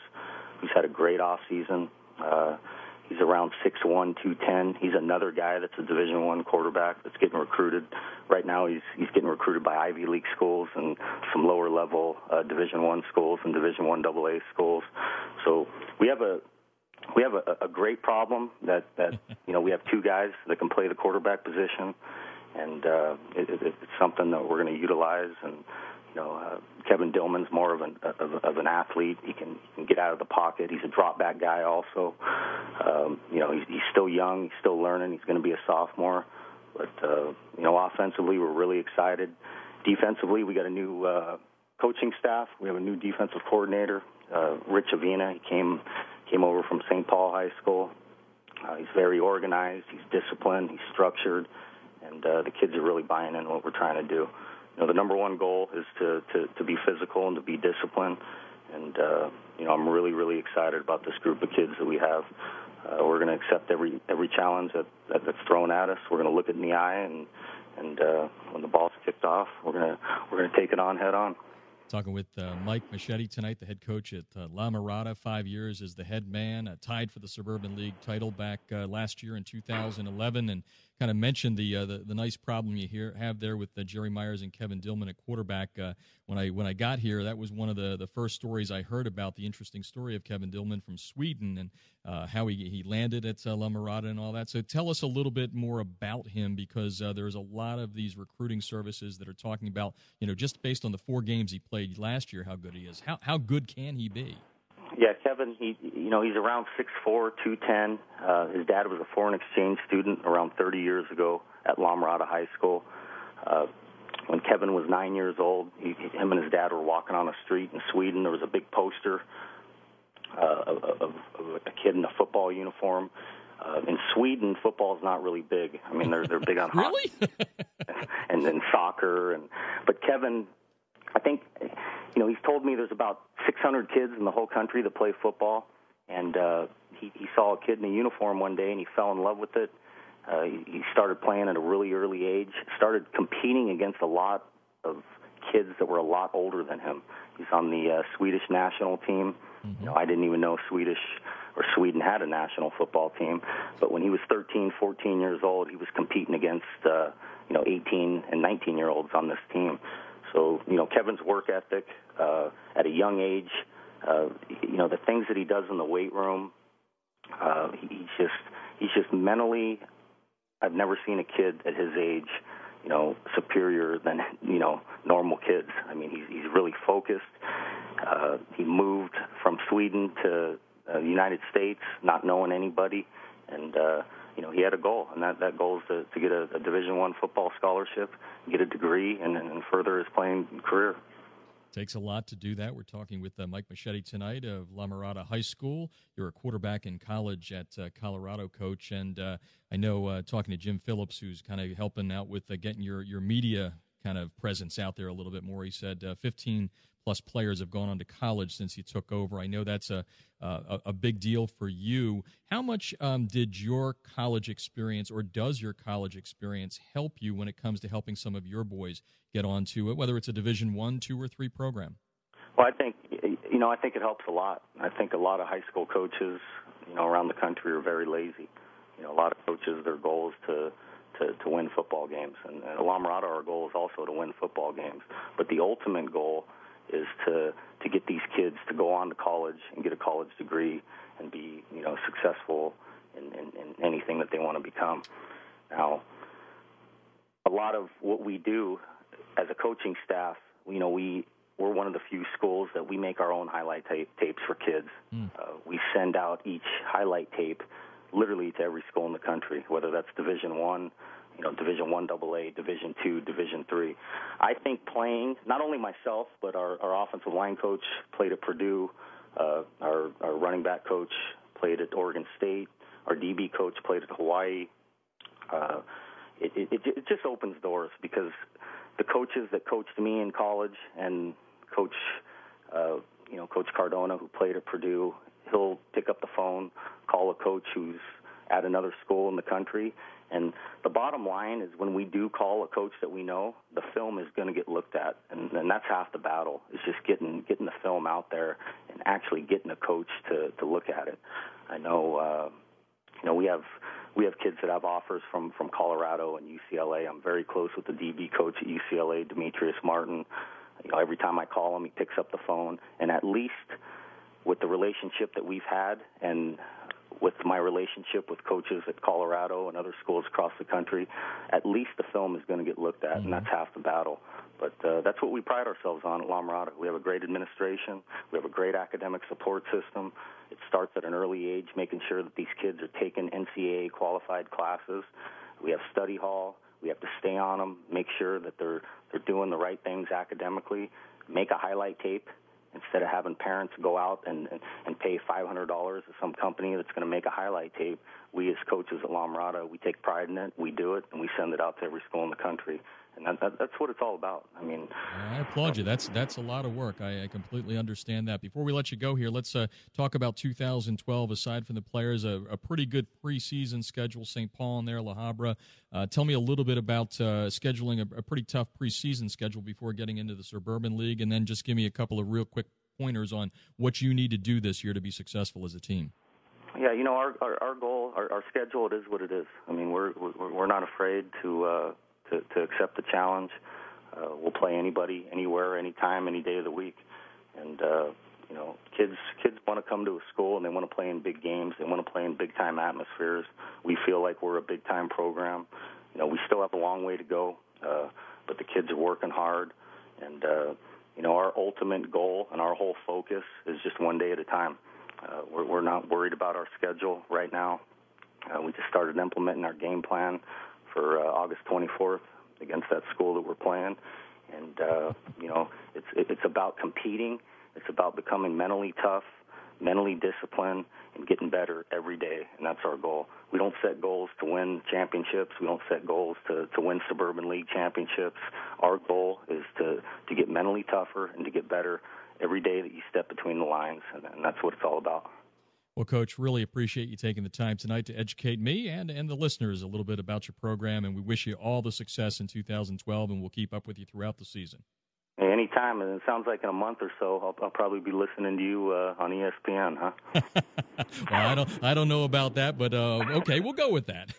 who's had a great off season. Uh, he's around six one, two ten. He's another guy that's a Division One quarterback that's getting recruited. Right now, he's he's getting recruited by Ivy League schools and some lower level uh, Division One schools and Division One AA schools. So we have a we have a, a great problem that that you know we have two guys that can play the quarterback position, and uh, it, it, it's something that we're going to utilize. And you know, uh, Kevin Dillman's more of an of, of an athlete. He can, he can get out of the pocket. He's a drop back guy also. Um, you know, he's, he's still young. He's still learning. He's going to be a sophomore. But uh, you know, offensively, we're really excited. Defensively, we got a new uh, coaching staff. We have a new defensive coordinator, uh, Rich Avina. He came came over from St. Paul High School. Uh, he's very organized. He's disciplined. He's structured, and uh, the kids are really buying in what we're trying to do. Know, the number one goal is to to, to be physical and to be disciplined. And uh, you know, I'm really really excited about this group of kids that we have. Uh, we're going to accept every every challenge that, that that's thrown at us. We're going to look it in the eye, and and uh, when the ball's kicked off, we're gonna we're gonna take it on head on. Talking with uh, Mike Moschetti tonight, the head coach at uh, La Mirada, five years as the head man, uh, tied for the Suburban League title back uh, last year in 2011, and kind of mentioned the, uh, the, the nice problem you hear have there with uh, Jerry Myers and Kevin Dillman at quarterback. Uh, when I when I got here, that was one of the, the first stories I heard about the interesting story of Kevin Dillman from Sweden and uh, how he he landed at uh, La Mirada and all that. So tell us a little bit more about him because uh, there's a lot of these recruiting services that are talking about you know just based on the four games he played last year how good he is. How how good can he be? Yeah, Kevin. He, you know, he's around six four, two ten. Uh, his dad was a foreign exchange student around 30 years ago at La Mirada High School. Uh, when Kevin was nine years old, he, him and his dad were walking on a street in Sweden. There was a big poster uh, of, of, of a kid in a football uniform. Uh, in Sweden, football is not really big. I mean, they're they're big on hockey really and then soccer and but Kevin I think, you know, he's told me there's about 600 kids in the whole country that play football, and uh, he, he saw a kid in a uniform one day and he fell in love with it. Uh, he, he started playing at a really early age. Started competing against a lot of kids that were a lot older than him. He's on the uh, Swedish national team. Mm-hmm. You know, I didn't even know Swedish or Sweden had a national football team. But when he was 13, 14 years old, he was competing against uh, you know 18 and 19 year olds on this team. So, you know, Kevin's work ethic uh, at a young age, uh, you know, the things that he does in the weight room, uh, he's just he's just mentally. I've never seen a kid at his age, you know, superior than you know normal kids. I mean, he's he's really focused. Uh, he moved from Sweden to uh, the United States, not knowing anybody, and uh, you know he had a goal, and that that goal is to, to get a, a Division One football scholarship, get a degree, and, and further his playing career. Takes a lot to do that. We're talking with uh, Mike Moschetti tonight of La Mirada High School. You're a quarterback in college at uh, Colorado, coach, and uh, I know uh, talking to Jim Phillips, who's kind of helping out with uh, getting your your media kind of presence out there a little bit more. He said uh, 15 plus players have gone on to college since you took over. I know that's a a, a big deal for you. How much um, did your college experience, or does your college experience, help you when it comes to helping some of your boys get onto it, whether it's a Division One, two, or three program? Well, I think you know I think it helps a lot. I think a lot of high school coaches, you know, around the country are very lazy. You know, a lot of coaches, their goal is to to, to win football games. And at our goal is also to win football games. But the ultimate goal is to to get these kids to go on to college and get a college degree and be you know successful in, in, in anything that they want to become. Now, a lot of what we do as a coaching staff, you know, we we're one of the few schools that we make our own highlight tape, tapes for kids. Mm. Uh, we send out each highlight tape literally to every school in the country, whether that's Division One, you know, Division One AA, Division Two, Division Three. I think playing not only myself but our, our offensive line coach played at Purdue, uh, our our running back coach played at Oregon State, our DB coach played at Hawaii. Uh, it, it, it just opens doors because the coaches that coached me in college and coach, uh, you know, Coach Cardona who played at Purdue he'll pick up the phone, call a coach who's at another school in the country. And the bottom line is when we do call a coach that we know, the film is going to get looked at, and, and that's half the battle. Is just getting getting the film out there and actually getting a coach to to look at it. I know, uh, you know, we have we have kids that have offers from from Colorado and UCLA. I'm very close with the DB coach at UCLA, Demetrice Martin. You know, every time I call him, he picks up the phone, and at least with the relationship that we've had and with my relationship with coaches at Colorado and other schools across the country, at least the film is going to get looked at, mm-hmm. and that's half the battle. But uh, that's what we pride ourselves on at La Mirada. We have a great administration. We have a great academic support system. It starts at an early age, making sure that these kids are taking NCAA qualified classes. We have study hall. We have to stay on them, make sure that they're they're doing the right things academically. Make a highlight tape instead of having parents go out and and, and pay $500 to some company that's going to make a highlight tape, we as coaches at La Mirada, we take pride in it, we do it, and we send it out to every school in the country and that, that, that's what it's all about. I mean, I applaud you. That's that's a lot of work. I, I completely understand that. Before we let you go here, let's uh, talk about 2012. Aside from the players, a, a pretty good preseason schedule. St. Paul and there, La Habra. Uh, tell me a little bit about uh, scheduling a, a, pretty tough preseason schedule before getting into the Suburban League, and then just give me a couple of real quick pointers on what you need to do this year to be successful as a team. Yeah, you know our our, our goal, our, our schedule, it is what it is. I mean, we're we're, we're not afraid to uh, to, to accept the challenge. Uh, we'll play anybody, anywhere, anytime, any day of the week. And uh, you know, kids kids want to come to a school and they want to play in big games. They want to play in big time atmospheres. We feel like we're a big time program. You know, we still have a long way to go, uh, but the kids are working hard. And uh, you know, our ultimate goal and our whole focus is just one day at a time. Uh, we're, we're not worried about our schedule right now. Uh, we just started implementing our game plan for uh, August 24th against that school that we're playing. And uh, you know, it's it's about competing. It's about becoming mentally tough, mentally disciplined, and getting better every day. And that's our goal. We don't set goals to win championships. We don't set goals to, to win suburban league championships. Our goal is to to get mentally tougher and to get better every day that you step between the lines. And, and that's what it's all about. Well, Coach, really appreciate you taking the time tonight to educate me and, and the listeners a little bit about your program, and we wish you all the success in 2012, and we'll keep up with you throughout the season. Anytime, and it sounds like in a month or so, I'll, I'll probably be listening to you uh, on ESPN, huh? well, I don't, I don't know about that, but uh, okay, we'll go with that.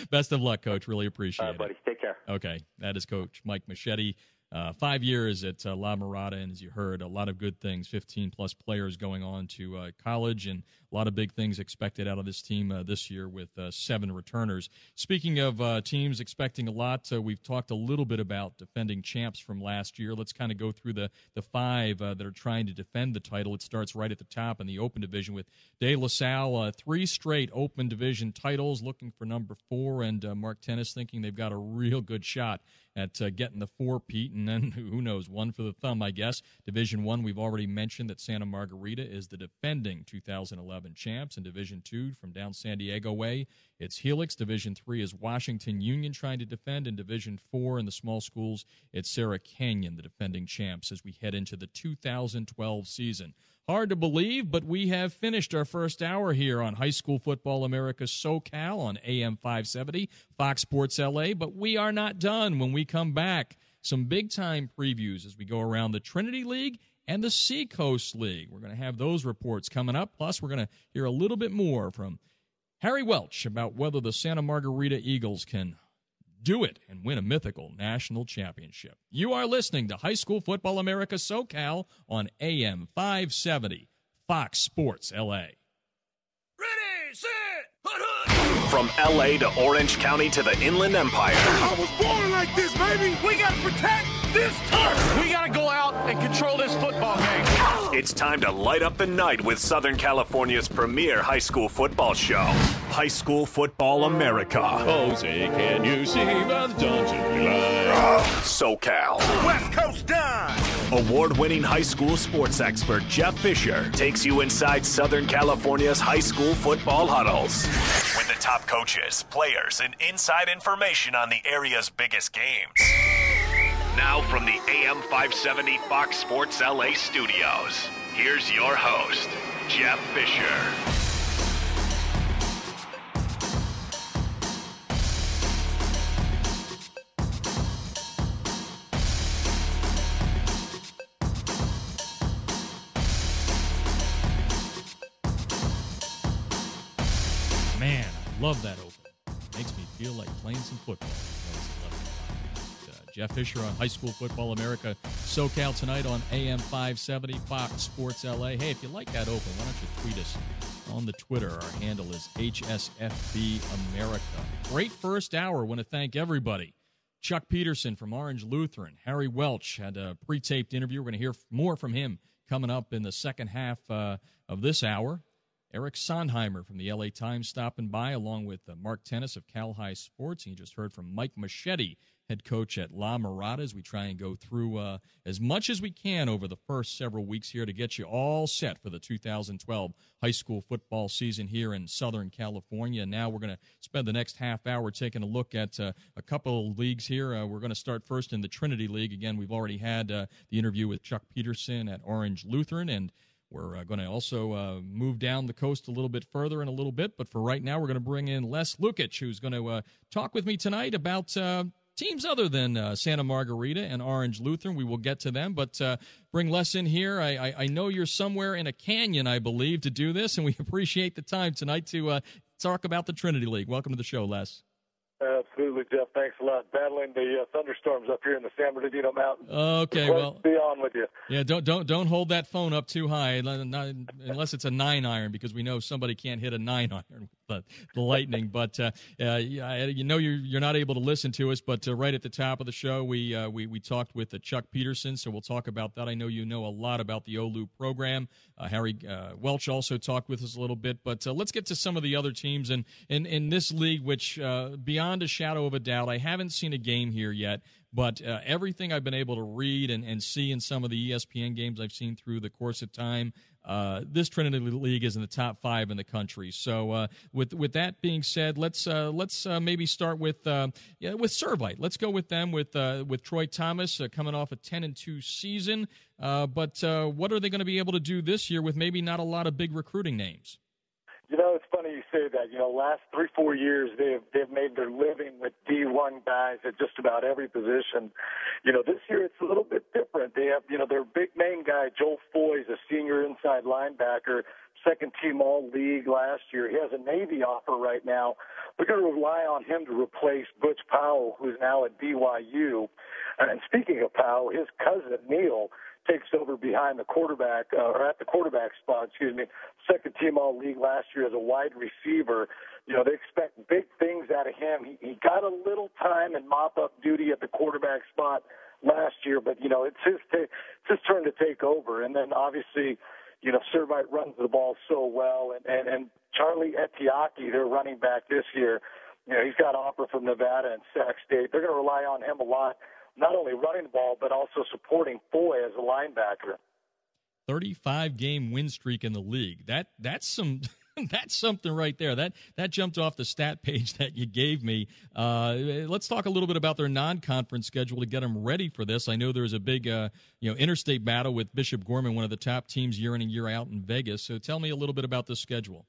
Best of luck, Coach. Really appreciate it. buddy. Take care. Okay, that is Coach Mike Moschetti. Uh, five years at uh, La Mirada, and as you heard, a lot of good things. 15 plus players going on to uh, college, and a lot of big things expected out of this team uh, this year with uh, seven returners. Speaking of uh, teams expecting a lot, we've talked a little bit about defending champs from last year. Let's kind of go through the, the five that are trying to defend the title. It starts right at the top in the Open Division with De La Salle, three straight Open Division titles, looking for number four, and Mark Tennis thinking they've got a real good shot at uh, getting the four Pete, and then who knows, one for the thumb, I guess. Division One, we've already mentioned that Santa Margarita is the defending 2011 champs. In Division Two, from down San Diego way, it's Helix. Division Three is Washington Union trying to defend. In Division Four, in the small schools, it's Sierra Canyon, the defending champs, as we head into the 2012 season. Hard to believe, but we have finished our first hour here on High School Football America SoCal on AM 570, Fox Sports LA. But we are not done when we come back. Some big time previews as we go around the Trinity League and the Seacoast League. We're going to have those reports coming up. Plus, we're going to hear a little bit more from Harry Welch about whether the Santa Margarita Eagles can do it and win a mythical national championship. You are listening to High School Football America SoCal on AM 570, Fox Sports LA. Ready, set, From LA to Orange County to the Inland Empire. I was born like this, baby. We got to protect this turf. We got to go out and control this football game. It's time to light up the night with Southern California's premier high school football show, High School Football America. Jose, can you see the dungeon line? SoCal. West Coast done. Award winning high school sports expert Jeff Fisher takes you inside Southern California's high school football huddles. With the top coaches, players, and inside information on the area's biggest games. Now from the AM 570 Fox Sports LA studios, here's your host, Jeff Fisher. Man, I love that open. Makes me feel like playing some football. Jeff Fisher on High School Football America SoCal tonight on AM 570 Fox Sports LA. Hey, if you like that open, why don't you tweet us on the Twitter? Our handle is HSFB America. Great first hour. Want to thank everybody. Chuck Peterson from Orange Lutheran, Harry Welch had a pre-taped interview. We're going to hear more from him coming up in the second half uh, of this hour. Eric Sondheimer from the LA Times stopping by, along with uh, Mark Tennis of Cal-Hi Sports. And you just heard from Mike Moschetti, head coach at La Mirada, as we try and go through uh, as much as we can over the first several weeks here to get you all set for the 2012 high school football season here in Southern California. Now we're going to spend the next half hour taking a look at uh, a couple of leagues here. Uh, we're going to start first in the Trinity League. Again, we've already had uh, the interview with Chuck Peterson at Orange Lutheran, and we're uh, going to also uh, move down the coast a little bit further in a little bit, but for right now, we're going to bring in Les Lukic, who's going to uh, talk with me tonight about uh, teams other than uh, Santa Margarita and Orange Lutheran. We will get to them, but uh, bring Les in here. I, I, I, know you're somewhere in a canyon, I believe, to do this, and we appreciate the time tonight to talk about the Trinity League. Welcome to the show, Les. Absolutely, Jeff. Thanks a lot. Battling the uh, thunderstorms up here in the San Bernardino Mountains. Okay, well, be on with you. Yeah, don't don't don't hold that phone up too high, unless it's a nine iron, because we know somebody can't hit a nine iron with the, lightning. but uh, uh, you know you're you're not able to listen to us. But uh, right at the top of the show, we uh, we we talked with uh, Chuck Peterson, so we'll talk about that. I know you know a lot about the OLU program. Harry Welch also talked with us a little bit. But let's get to some of the other teams and in in this league, which beyond a shadow of a doubt, I haven't seen a game here yet, but uh, everything I've been able to read and, and see in some of the ESPN games I've seen through the course of time, uh, this Trinity League is in the top five in the country. So, uh, with with that being said, let's uh, let's uh, maybe start with uh, yeah, with Servite. Let's go with them with with Troy Thomas coming off a ten and two season. but what are they going to be able to do this year with maybe not a lot of big recruiting names? You know, it's funny you say that. You know, last three, four years they've they've made their living with D one guys at just about every position. You know, this year it's a little bit different. They have, you know, their big name guy, Joel Foy, is a senior inside linebacker, second team all league last year. He has a Navy offer right now. They're going to rely on him to replace Butch Powell, who's now at BYU. And speaking of Powell, his cousin Neil takes over behind the quarterback uh, or at the quarterback spot, excuse me, second team all league last year as a wide receiver. You know, they expect big things out of him. He, he got a little time and mop up duty at the quarterback spot last year, but you know, it's his t- it's his turn to take over. And then obviously, you know, Servite runs the ball so well and and, and Charlie Etiaki, their running back this year, You know, he's got offer from Nevada and Sac State. They're going to rely on him a lot, not only running the ball but also supporting Foy as a linebacker. 35 game win streak in the league. That that's some that's something right there. That that jumped off the stat page that you gave me. Uh, let's talk a little bit about their non-conference schedule to get them ready for this. I know there's a big uh, you know interstate battle with Bishop Gorman, one of the top teams year in and year out in Vegas. So tell me a little bit about the schedule.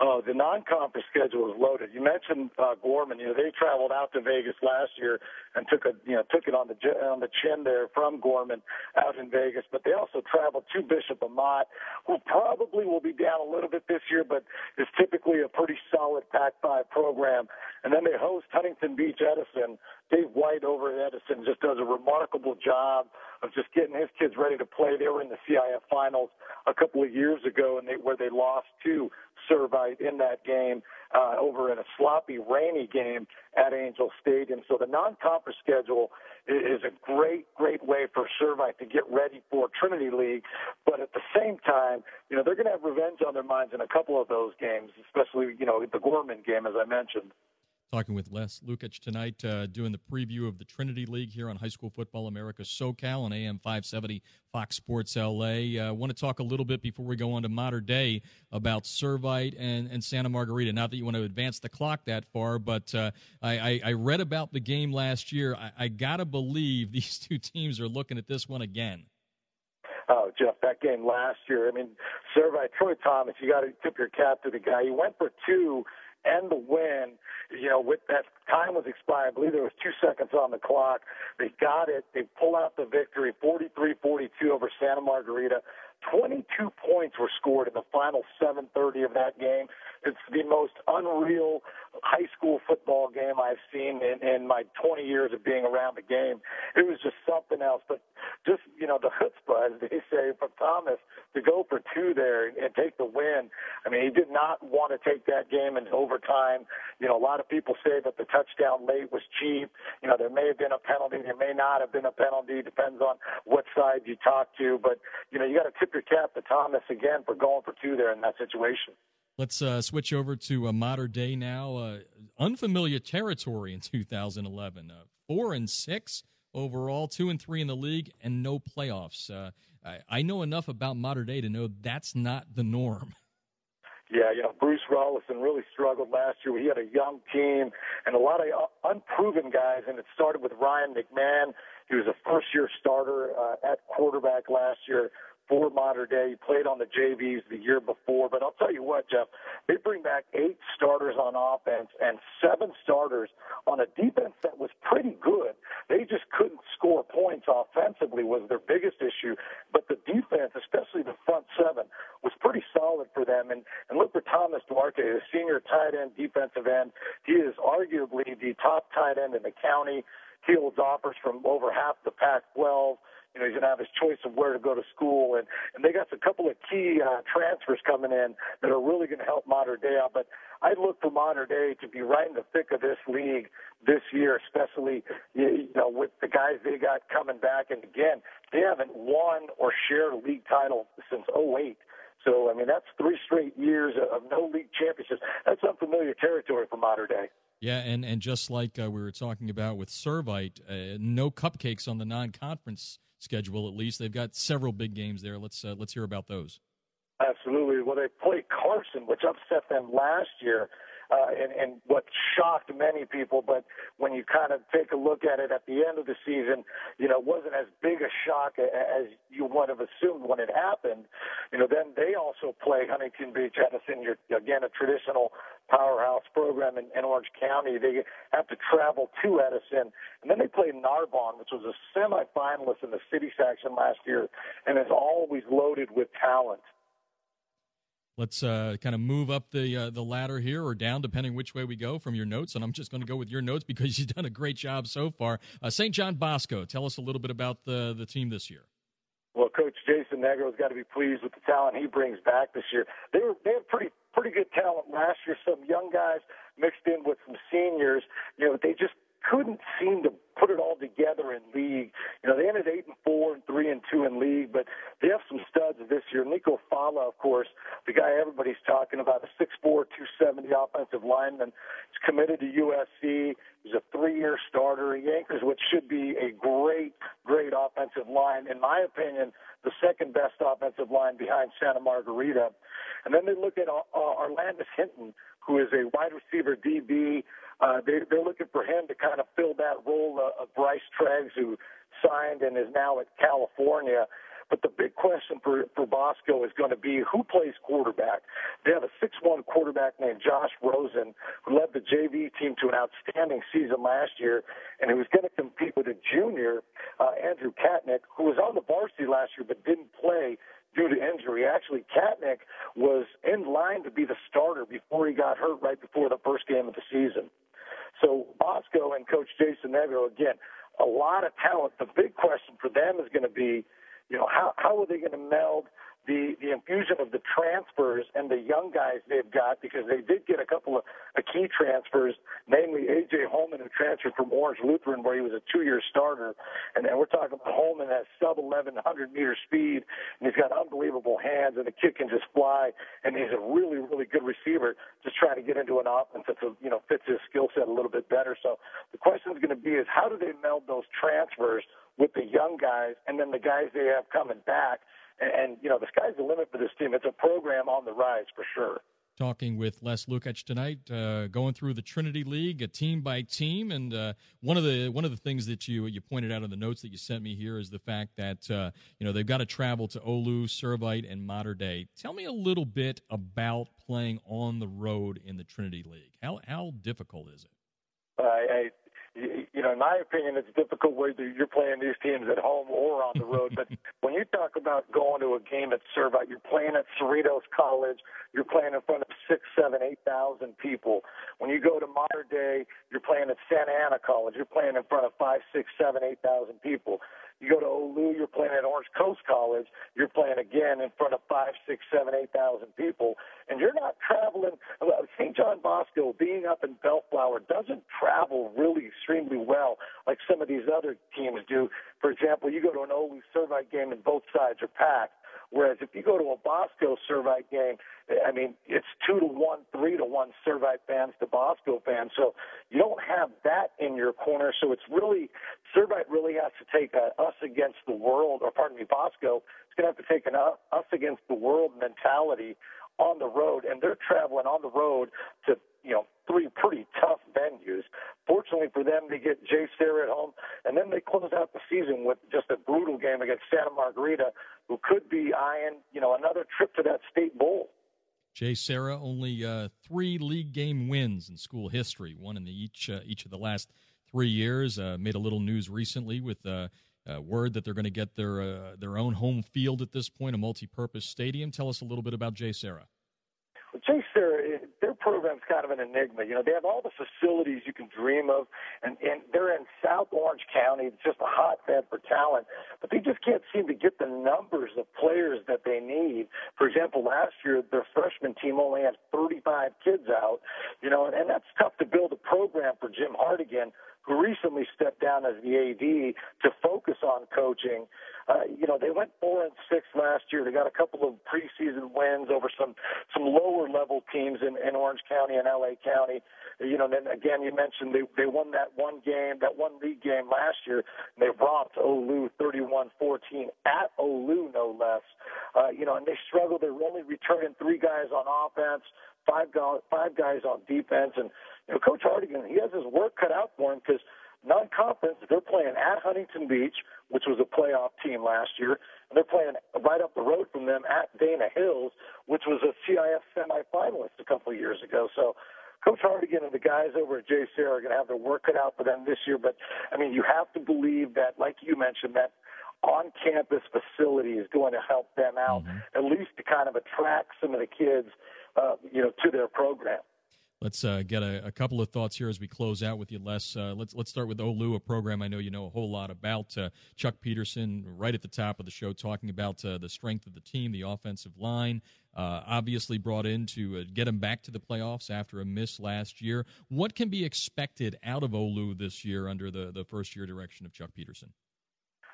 Oh, the non-conference schedule is loaded. You mentioned uh, Gorman. You know they traveled out to Vegas last year and took a you know took it on the on the chin there from Gorman out in Vegas. But they also traveled to Bishop Amat, who probably will be down a little bit this year, but is typically a pretty solid Pac-5 program. And then they host Huntington Beach Edison. Dave White over at Edison just does a remarkable job of just getting his kids ready to play. They were in the CIF finals a couple of years ago, and they where they lost to Servite in that game uh, over in a sloppy, rainy game at Angel Stadium. So the non-conference schedule is a great, great way for Servite to get ready for Trinity League. But at the same time, you know they're going to have revenge on their minds in a couple of those games, especially you know the Gorman game, as I mentioned. Talking with Les Lukic tonight, uh, doing the preview of the Trinity League here on High School Football America SoCal on AM 570 Fox Sports LA. I uh, want to talk a little bit before we go on to Mater Dei about Servite and, and Santa Margarita. Not that you want to advance the clock that far, but uh, I, I, I, read about the game last year. I, I got to believe these two teams are looking at this one again. Oh, Jeff, that game last year. I mean, Servite, Troy Thomas, you got to tip your cap to the guy. He went for two and the win. You know, with that time was expired. I believe there was two seconds on the clock. They got it. They pull out the victory, 43-42 over Santa Margarita. 22 points were scored in the final 7:30 of that game. It's the most unreal high school football game I've seen in, in my 20 years of being around the game. It was just something else. But just you know the chutzpah, as they say, from Thomas to go for two there and take the win. I mean, he did not want to take that game in overtime. You know, a lot of people say that the touchdown late was cheap. You know, there may have been a penalty, there may not have been a penalty. Depends on what side you talk to. But you know, you got to tip your cap to Thomas again for going for two there in that situation. Let's uh, switch over to a Mater Dei now. Uh, unfamiliar territory in 2011. Uh, four and six overall, two and three in the league, and no playoffs. Uh, I, I, know enough about Mater Dei to know that's not the norm. Yeah, you know, Bruce Rollinson really struggled last year. He had a young team and a lot of uh, unproven guys, and it started with Ryan McMahon. He was a first year starter uh, at quarterback last year for Mater Dei. He played on the JVs the year before. But I'll tell you what, Jeff, they bring back eight starters on offense and seven starters on a defense that was pretty good. They just couldn't score points offensively was their biggest issue. But the defense, especially the front seven, was pretty solid for them. And, and look for Thomas Duarte, the senior tight end, defensive end. He is arguably the top tight end in the county. He holds offers from over half the Pac-12 you know, he's going to have his choice of where to go to school. And, and they got a couple of key uh, transfers coming in that are really going to help Mater Dei out. But I look for Mater Dei to be right in the thick of this league this year, especially, you know, with the guys they got coming back. And again, they haven't won or shared a league title since 08. So, I mean, that's three straight years of no league championships. That's unfamiliar territory for Mater Dei. Yeah, and, and just like uh, we were talking about with Servite, uh, no cupcakes on the non-conference schedule at least. They've got several big games there. Let's uh, let's hear about those. Absolutely. Well, they played Carson, which upset them last year uh, and, and what shocked many people. But when you kind of take a look at it at the end of the season, you know, it wasn't as big a shock as you would have assumed when it happened. You know, then they also play Huntington Beach Edison, your, again, a traditional powerhouse program in, in Orange County. They have to travel to Edison. And then they play Narbonne, which was a semifinalist in the city section last year and is always loaded with talent. Let's uh, kind of move up the uh, the ladder here or down, depending which way we go from your notes. And I'm just going to go with your notes because you've done a great job so far. Uh, St. John Bosco, tell us a little bit about the the team this year. Well, Coach Jason Negro's got to be pleased with the talent he brings back this year. They were they had pretty pretty good talent last year. Some young guys mixed in with some seniors. You know, they just couldn't seem to put it all together in league. You know, they ended eight and four and three and two in league, but they have some studs this year. Nico Falah, of course, the guy everybody's talking about, a six four, two seventy offensive lineman, He's committed to USC. He's a three-year starter. He anchors what should be a great, great offensive line. In my opinion, the second best offensive line behind Santa Margarita. And then they look at uh, Orlandis Hinton, who is a wide receiver DB. Uh, they, they're looking for him to kind of fill that role uh, of Bryce Treggs, who signed and is now at California. But the big question for, for Bosco is going to be who plays quarterback. They have a 6'1 quarterback named Josh Rosen, who led the JV team to an outstanding season last year, and was going to compete with a junior, uh, Andrew Katnick, who was on the varsity last year but didn't play due to injury. Actually, Katnick was in line to be the starter before he got hurt right before the first game of the season. So Bosco and Coach Jason Negro, again, a lot of talent. The big question for them is going to be – you know, how how are they going to meld the the infusion of the transfers and the young guys they've got because they did get a couple of, of key transfers, namely AJ Holman who transferred from Orange Lutheran where he was a two-year starter, and then we're talking about Holman has sub 1100 meter speed and he's got unbelievable hands and the kid can just fly and he's a really really good receiver. Just trying to get into an offense that you know fits his skill set a little bit better. So the question is going to be is how do they meld those transfers with the young guys and then the guys they have coming back. And, and, you know, the sky's the limit for this team. It's a program on the rise for sure. Talking with Les Lukacs tonight, uh, going through the Trinity League, a team by team, and uh, one of the one of the things that you you pointed out in the notes that you sent me here is the fact that uh, you know they've got to travel to Olu, Servite, and Mater Dei. Tell me a little bit about playing on the road in the Trinity League. How how difficult is it? I, I you know, in my opinion, it's difficult whether you're playing these teams at home or on the road. but when you talk about going to a game at Servite, you're playing at Cerritos College. You're playing in front of six, seven, eight thousand people. When you go to Mater Dei, you're playing at Santa Ana College. You're playing in front of five, six, seven, eight thousand people. You go to Olu, you're playing at Orange Coast College. You're playing again in front of five, six, seven, eight thousand people, and you're not traveling. St. John Bosco, being up in Bellflower, doesn't travel really extremely well like some of these other teams do. For example, you go to an Olu Servite game and both sides are packed. Whereas if you go to a Bosco Servite game, I mean, it's two to one, three to one Servite fans to Bosco fans. So you don't have that in your corner. So it's really, Servite really has to take a us against the world, or pardon me, Bosco is going to have to take an uh, us against the world mentality on the road. And they're traveling on the road to, you know, three pretty tough venues. Fortunately for them, they get JSerra at home, and then they close out the season with just a brutal game against Santa Margarita, who could be eyeing, you know, another trip to that state bowl. JSerra only uh, three league game wins in school history, one in the each uh, each of the last three years. Uh, made a little news recently with uh, uh, word that they're going to get their uh, their own home field at this point, a multi-purpose stadium. Tell us a little bit about JSerra. Well, JSerra, their program's kind of an enigma. You know, they have all the facilities you can dream of, and, and they're in South Orange County. It's just a hotbed for talent, but they just can't seem to get the numbers of players that they need. For example, last year their freshman team only had 35 kids out. You know, and, and that's tough to build a program for Jim Hartigan who recently stepped down as the AD to focus on coaching. Uh, you know, they went four and six last year. They got a couple of preseason wins over some some lower level teams in, in Orange County and LA County. You know, then again, you mentioned they they won that one game, that one league game last year. And they romped Olu 31-14 at Olu, no less. Uh, you know, and they struggled. They're only returning three guys on offense five guys, five guys on defense, and you know, Coach Hartigan, he has his work cut out for him because non-conference, they're playing at Huntington Beach, which was a playoff team last year, and they're playing right up the road from them at Dana Hills, which was a CIF semifinalist a couple of years ago. So. Coach Hartigan and the guys over at JSerra are going to have their work cut out for them this year. But I mean, you have to believe that, like you mentioned, that on-campus facility is going to help them out, mm-hmm. at least to kind of attract some of the kids uh, you know, to their program. Let's uh, get a, a, couple of thoughts here as we close out with you, Les. Uh, let's let's start with Olu, a program I know you know a whole lot about. Uh, Chuck Peterson, right at the top of the show, talking about uh, the strength of the team, the offensive line. Uh, obviously, brought in to uh, get them back to the playoffs after a miss last year. What can be expected out of Olu this year under the the first year direction of Chuck Peterson?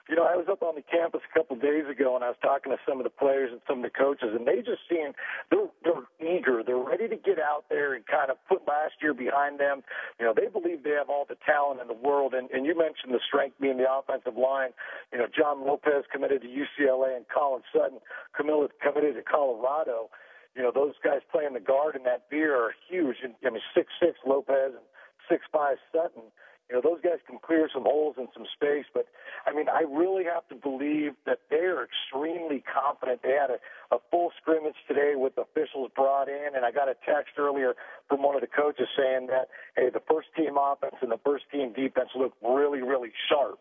You know, I was up on the campus a couple of days ago, and I was talking to some of the players and some of the coaches, and they just seem they're they're eager, they're ready to get out there and kind of put last year behind them. You know, they believe they have all the talent in the world, and and you mentioned the strength being the offensive line. You know, John Lopez committed to UCLA, and Colin Sutton committed committed to Colorado. You know, those guys playing the guard in that veer are huge. I mean, six six Lopez and six five Sutton you know, those guys can clear some holes and some space, but I mean, I really have to believe that they are extremely confident. They had a, a full scrimmage today with officials brought in, and I got a text earlier from one of the coaches saying that, hey, the first team offense and the first team defense look really, really sharp.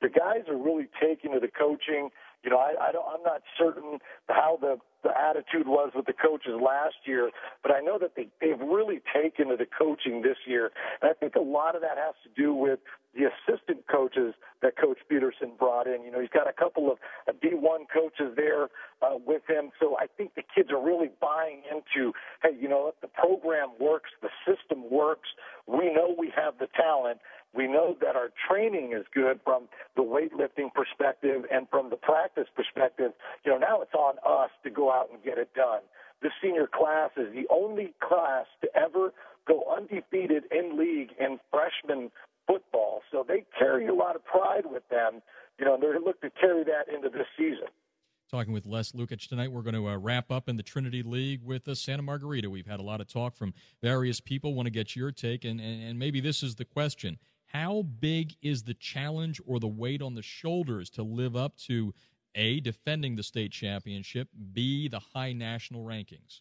The guys are really taking to the coaching. You know, I, I don't, I'm not certain how the the attitude was with the coaches last year, but I know that they they've really taken to the coaching this year, and I think a lot of that has to do with the assistant coaches that Coach Petersen brought in. You know, he's got a couple of D1 coaches there uh, with him, so I think the kids are really buying into, hey, you know, the program works, the system works. We know we have the talent, we know that our training is good from the weightlifting perspective and from the practice perspective. You know, now it's on us to go out and get it done. The senior class is the only class to ever go undefeated in league in freshman football. So they carry a lot of pride with them, you know, and they look to carry that into this season. Talking with Les Lukic tonight. We're going to uh, wrap up in the Trinity League with uh, Santa Margarita. We've had a lot of talk from various people. Want to get your take, and, and, and maybe this is the question how big is the challenge or the weight on the shoulders to live up to A, defending the state championship, B, the high national rankings?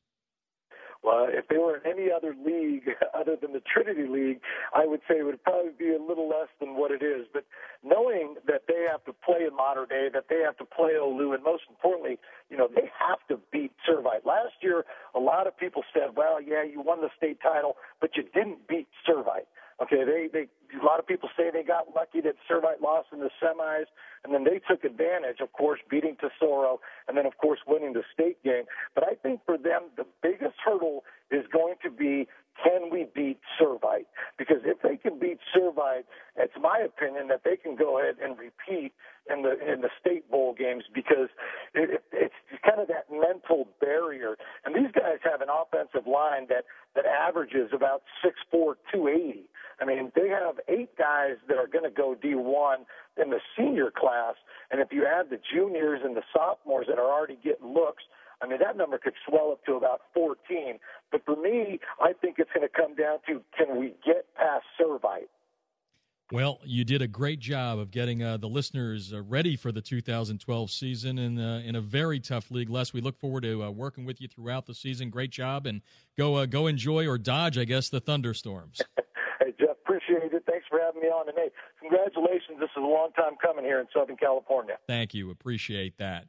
Well, if they were in any other league other than the Trinity League, I would say it would probably be a little less than what it is. But knowing that they have to play in Mater Dei, that they have to play Olu, and most importantly, you know, they have to beat Servite. Last year, a lot of people said, well, yeah, you won the state title, but you didn't beat Servite. Okay, they they a lot of people say they got lucky that Servite lost in the semis, and then they took advantage, of course, beating Tesoro, and then of course winning the state game. But I think for them the biggest hurdle is going to be can we beat Servite? Because if they can beat Servite, it's my opinion that they can go ahead and repeat in the in the state bowl games because it, it's kind of that mental barrier. And these guys have an offensive line that that averages about six four, two eighty. I mean, they have eight guys that are going to go D1 in the senior class, and if you add the juniors and the sophomores that are already getting looks, I mean, that number could swell up to about 14. But for me, I think it's going to come down to can we get past Servite? Well, you did a great job of getting uh, the listeners uh, ready for the 2012 season in, uh, in a very tough league. Les, we look forward to uh, working with you throughout the season. Great job, and go uh, go enjoy or dodge, I guess, the thunderstorms. hey, Jeff, appreciate it. Thanks for having me on. And hey, congratulations. This is a long time coming here in Southern California. Thank you. Appreciate that.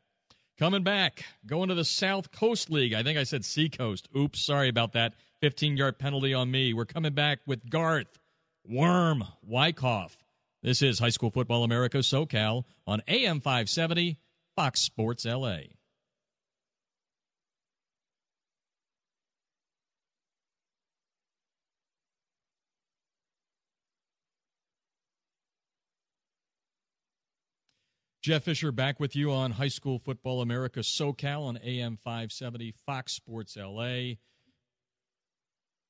Coming back, going to the South Coast League. I think I said Seacoast. Oops, sorry about that. 15 yard penalty on me. We're coming back with Garth Worm Wyckoff. This is High School Football America SoCal on AM 570, Fox Sports LA. Jeff Fisher back with you on High School Football America SoCal on AM 570 Fox Sports LA.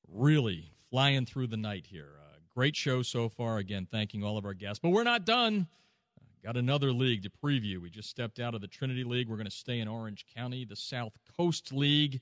Really flying through the night here. Uh, great show so far. Again, thanking all of our guests. But we're not done. Got another league to preview. We just stepped out of the Trinity League. We're going to stay in Orange County, the South Coast League.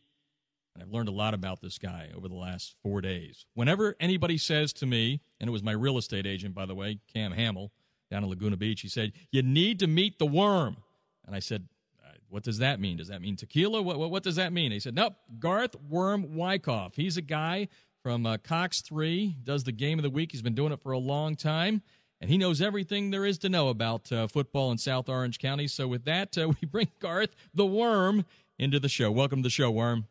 And I've learned a lot about this guy over the last four days. Whenever anybody says to me, and it was my real estate agent, by the way, Cam Hamill, down in Laguna Beach. He said, You need to meet the worm. And I said, uh, What does that mean? Does that mean tequila? What, what, what does that mean? He said, Nope, Garth Worm Wyckoff. He's a guy from uh, Cox 3, does the game of the week. He's been doing it for a long time. And he knows everything there is to know about uh, football in South Orange County. So, with that, uh, we bring Garth the Worm into the show. Welcome to the show, Worm.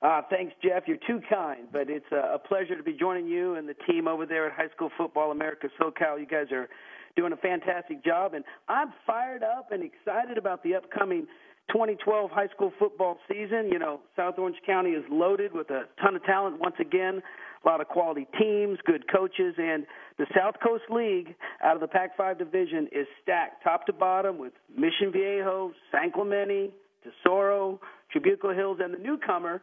Uh, thanks, Jeff. You're too kind, but it's a pleasure to be joining you and the team over there at High School Football America SoCal. You guys are doing a fantastic job. And I'm fired up and excited about the upcoming 2012 high school football season. You know, South Orange County is loaded with a ton of talent once again. a lot of quality teams, good coaches, and the South Coast League out of the Pac-5 division is stacked top to bottom with Mission Viejo, San Clemente, Tesoro, Trabuco Hills, and the newcomer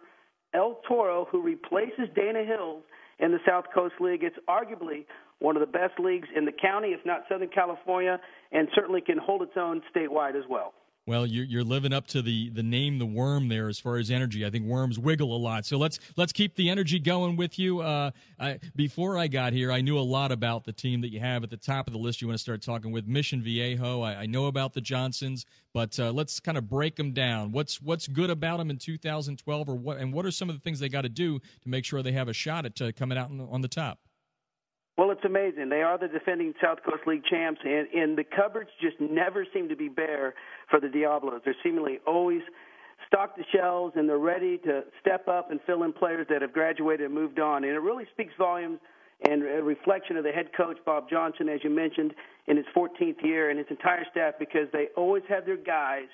El Toro, who replaces Dana Hills in the South Coast League. It's arguably one of the best leagues in the county, if not Southern California, and certainly can hold its own statewide as well. Well, you're, living up to the, the name, the worm there, as far as energy. I think worms wiggle a lot, so let's let's keep the energy going with you. Uh, I, before I got here, I knew a lot about the team that you have at the top of the list. You want to start talking with Mission Viejo. I, I know about the Johnsons, but uh, let's kind of break them down. What's what's good about them in 2012, or what? And what are some of the things they got to do to make sure they have a shot at uh, coming out on the top? Well, it's amazing. They are the defending South Coast League champs, and, and the cupboards just never seem to be bare for the Diablos. They're seemingly always stocked the shelves, and they're ready to step up and fill in players that have graduated and moved on. And it really speaks volumes and a reflection of the head coach, Bob Johnson, as you mentioned, in his 14th year, and his entire staff, because they always have their guys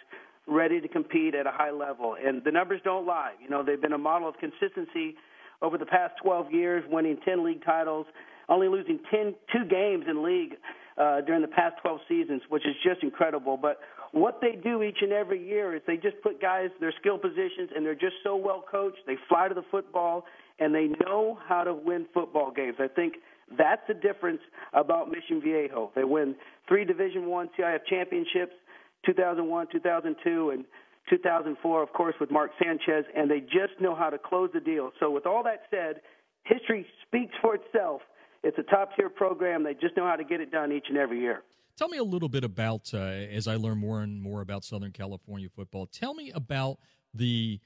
ready to compete at a high level. And the numbers don't lie. You know, they've been a model of consistency over the past 12 years, winning 10 league titles only losing 10, two games in league uh, during the past 12 seasons, which is just incredible. But what they do each and every year is they just put guys their skill positions, and they're just so well coached. They fly to the football, and they know how to win football games. I think that's the difference about Mission Viejo. They win three Division One CIF championships, 2001, 2002, and 2004, of course, with Mark Sanchez, and they just know how to close the deal. So, with all that said, history speaks for itself it's a top tier program. They just know how to get it done each and every year. Tell me a little bit about, uh, as I learn more and more about Southern California football, tell me about the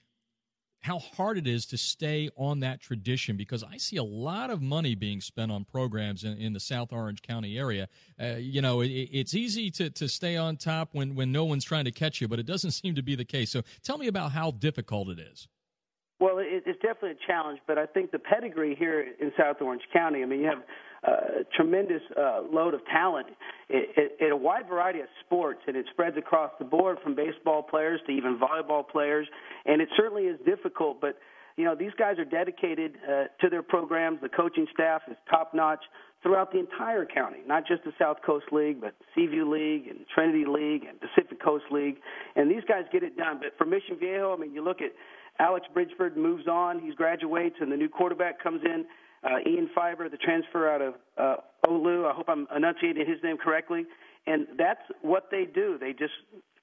how hard it is to stay on that tradition because I see a lot of money being spent on programs in, in the South Orange County area. Uh, you know, it, it's easy to, to stay on top when, when no one's trying to catch you, but it doesn't seem to be the case. So tell me about how difficult it is. Well, it, it's definitely a challenge, but I think the pedigree here in South Orange County, I mean, you have a tremendous uh, load of talent in a wide variety of sports, and it spreads across the board from baseball players to even volleyball players, and it certainly is difficult, but you know these guys are dedicated uh, to their programs. The coaching staff is top notch throughout the entire county, not just the South Coast League, but Seaview League and Trinity League and Pacific Coast League. And these guys get it done. But for Mission Viejo, I mean, you look at Alex Bridgeford moves on. He graduates, and the new quarterback comes in. Uh, Ian Fiber, the transfer out of uh, Olu. I hope I'm enunciating his name correctly. And that's what they do. They just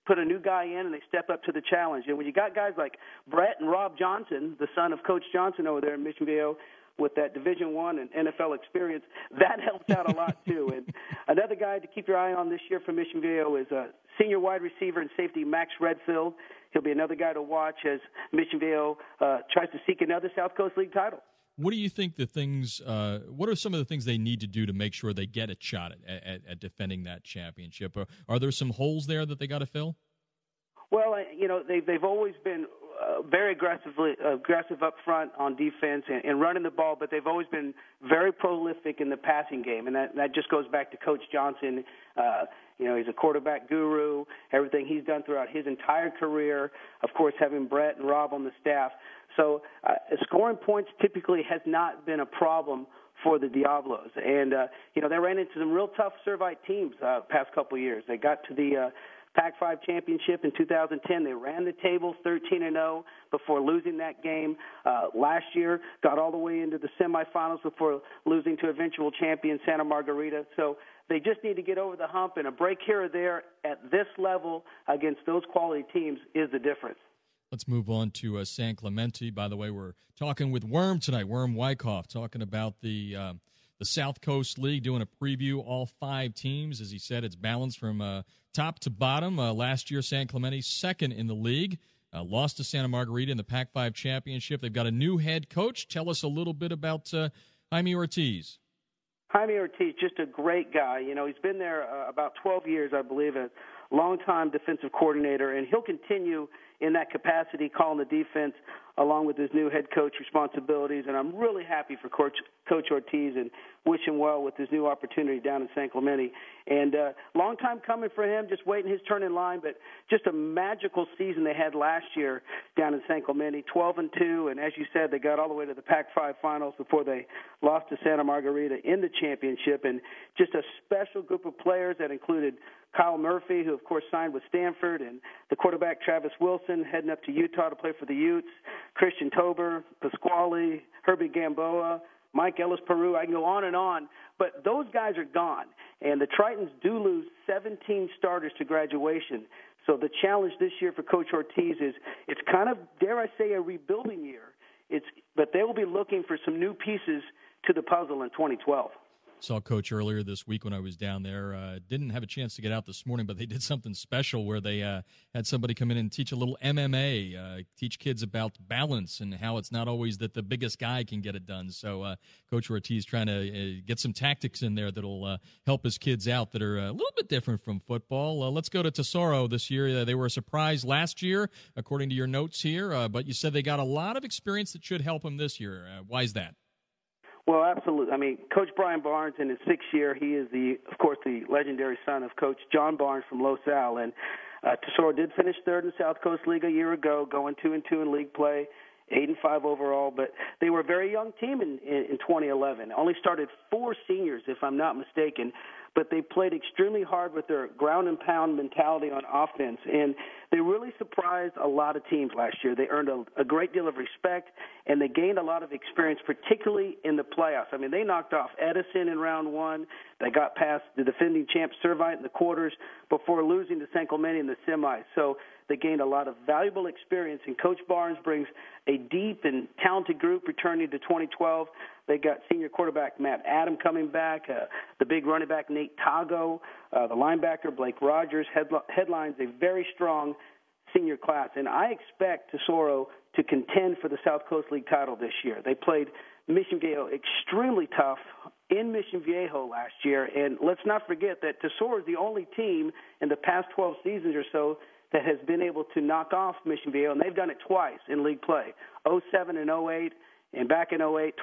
put a new guy in and they step up to the challenge. And when you got guys like Brett and Rob Johnson, the son of Coach Johnson over there in Mission Viejo, with that Division One and NFL experience, that helps out a lot too. And another guy to keep your eye on this year for Mission Viejo is uh, senior wide receiver and safety Max Redfield. He'll be another guy to watch as Mission Viejo uh, tries to seek another South Coast League title. What do you think the things? Uh, what are some of the things they need to do to make sure they get a shot at, at, at defending that championship? Are, are there some holes there that they got to fill? Well, you know they they've always been uh, very aggressively aggressive up front on defense and, and running the ball, but they've always been very prolific in the passing game, and that that just goes back to Coach Johnson. Uh, you know, he's a quarterback guru. Everything he's done throughout his entire career, of course, having Brett and Rob on the staff. So, uh, scoring points typically has not been a problem for the Diablos. And uh, you know, they ran into some real tough Servite teams uh, past couple years. They got to the uh, Pac-5 championship in 2010. They ran the table 13 and 0 before losing that game uh, last year. Got all the way into the semifinals before losing to eventual champion Santa Margarita. So they just need to get over the hump, and a break here or there at this level against those quality teams is the difference. Let's move on to uh, San Clemente. By the way, we're talking with Worm tonight, Worm Wyckoff, talking about the. Uh, the South Coast League doing a preview, all five teams. As he said, it's balanced from uh, top to bottom. Uh, last year, San Clemente second in the league. Uh, lost to Santa Margarita in the Pac 5 championship. They've got a new head coach. Tell us a little bit about uh, Jaime Ortiz. Jaime Ortiz, just a great guy. You know, he's been there uh, about 12 years, I believe, a longtime defensive coordinator, and he'll continue in that capacity calling the defense along with his new head coach responsibilities. And I'm really happy for Coach, coach Ortiz and wish him well with his new opportunity down in San Clemente. And uh, long time coming for him, just waiting his turn in line. But just a magical season they had last year down in San Clemente, 12 and two. And as you said, they got all the way to the Pac-5 finals before they lost to Santa Margarita in the championship. And just a special group of players that included Kyle Murphy, who of course signed with Stanford, and the quarterback Travis Wilson heading up to Utah to play for the Utes, Christian Tober, Pasquale, Herbie Gamboa, Mike Ellis Peru. I can go on and on, but those guys are gone, and the Tritons do lose 17 starters to graduation. So the challenge this year for Coach Ortiz is it's kind of dare I say a rebuilding year. It's but they will be looking for some new pieces to the puzzle in 2012 saw coach earlier this week when I was down there. Uh, didn't have a chance to get out this morning, but they did something special where they uh, had somebody come in and teach a little MMA, uh, teach kids about balance and how it's not always that the biggest guy can get it done. So uh, Coach Ortiz trying to uh, get some tactics in there that'll uh, help his kids out that are a little bit different from football. let's go to Tesoro this year. they were a surprise last year, according to your notes here, but you said they got a lot of experience that should help them this year. why is that? Well, absolutely. I mean, Coach Brian Barnes in his sixth year, he is the, of course, the legendary son of Coach John Barnes from Los Al, and uh, Tesoro did finish third in South Coast League a year ago, going two and two in league play, eight and five overall. But they were a very young team in, in, in 2011. Only started four seniors, if I'm not mistaken but they played extremely hard with their ground and pound mentality on offense. And they really surprised a lot of teams last year. They earned a, a great deal of respect, and they gained a lot of experience, particularly in the playoffs. I mean, they knocked off Edison in round one. They got past the defending champ Servite in the quarters before losing to San Clemente in the semis. So they gained a lot of valuable experience, and Coach Barnes brings a deep and talented group returning to 2012. They got senior quarterback Matt Adam coming back, uh, the big running back Nate Tago, uh, the linebacker Blake Rogers. Headl- headlines a very strong senior class, and I expect Tesoro to contend for the South Coast League title this year. They played Mission Viejo extremely tough in Mission Viejo last year, and let's not forget that Tesoro is the only team in the past 12 seasons or so that has been able to knock off Mission Viejo, and they've done it twice in league play 07 and 08. And back in 08,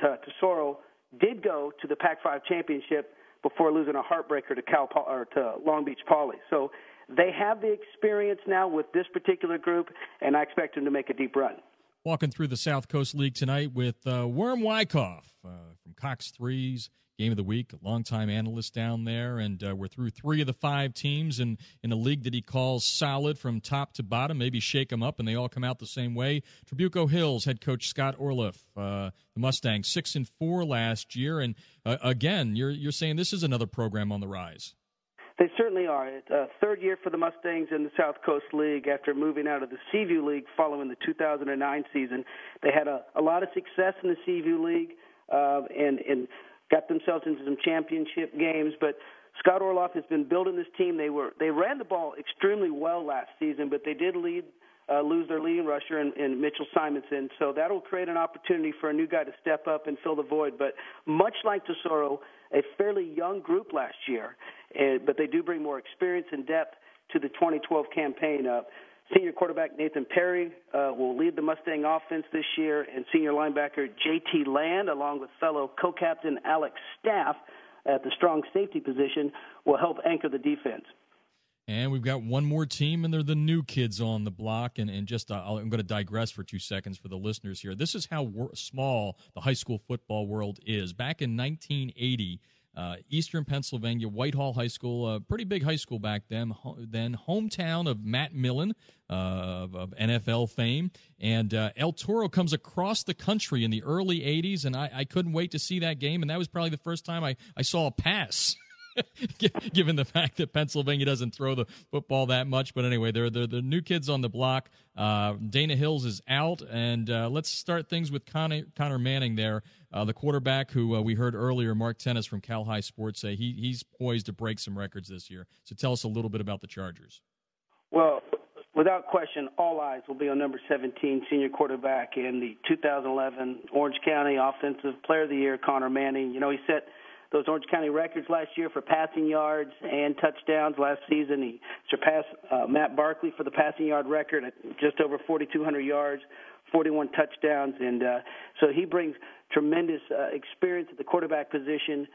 Tesoro did go to the Pac-5 championship before losing a heartbreaker to Cal or to Long Beach Poly. So they have the experience now with this particular group, and I expect them to make a deep run. Walking through the South Coast League tonight with uh, Worm Wyckoff uh, from Cox Threes game of the week, longtime analyst down there, and uh, we're through three of the five teams in, in a league that he calls solid from top to bottom. Maybe shake them up, and they all come out the same way. Trabuco Hills head coach Scott Orloff, uh, the Mustangs, six and four last year, and uh, again, you're you're saying this is another program on the rise. They certainly are. A third year for the Mustangs in the South Coast League after moving out of the Seaview League following the 2009 season. They had a, a lot of success in the Seaview League, uh, and and got themselves into some championship games. But Scott Orloff has been building this team. They were they ran the ball extremely well last season, but they did lead uh, lose their leading rusher in, in Mitchell Simonson. So that'll create an opportunity for a new guy to step up and fill the void. But much like Tesoro, a fairly young group last year, and, but they do bring more experience and depth to the 2012 campaign. Uh, Senior quarterback Nathan Perry uh, will lead the Mustang offense this year, and senior linebacker J.T. Land, along with fellow co-captain Alex Staff at the strong safety position, will help anchor the defense. And we've got one more team, and they're the new kids on the block. And, and just, uh, I'm going to digress for two seconds for the listeners here. This is how small the high school football world is. Back in 1980, uh, Eastern Pennsylvania, Whitehall High School, a pretty big high school back then, ho- then hometown of Matt Millen uh, of, of, NFL fame. And uh, El Toro comes across the country in the early 80s, and I, I, couldn't wait to see that game. And that was probably the first time I, I saw a pass. given the fact that Pennsylvania doesn't throw the football that much. But anyway, they're, they're the new kids on the block. Uh, Dana Hills is out, and uh, let's start things with Connor, Connor Manning there, uh, the quarterback who uh, we heard earlier, Mark Tennis from Cal-Hi Sports, say he, he's poised to break some records this year. So tell us a little bit about the Chargers. Well, without question, all eyes will be on number 17, senior quarterback in the 2011 Orange County Offensive Player of the Year, Connor Manning. You know, he set – those Orange County records last year for passing yards and touchdowns. Last season, he surpassed uh, Matt Barkley for the passing yard record at just over 4,200 yards. 41 touchdowns, and uh, so he brings tremendous uh, experience at the quarterback position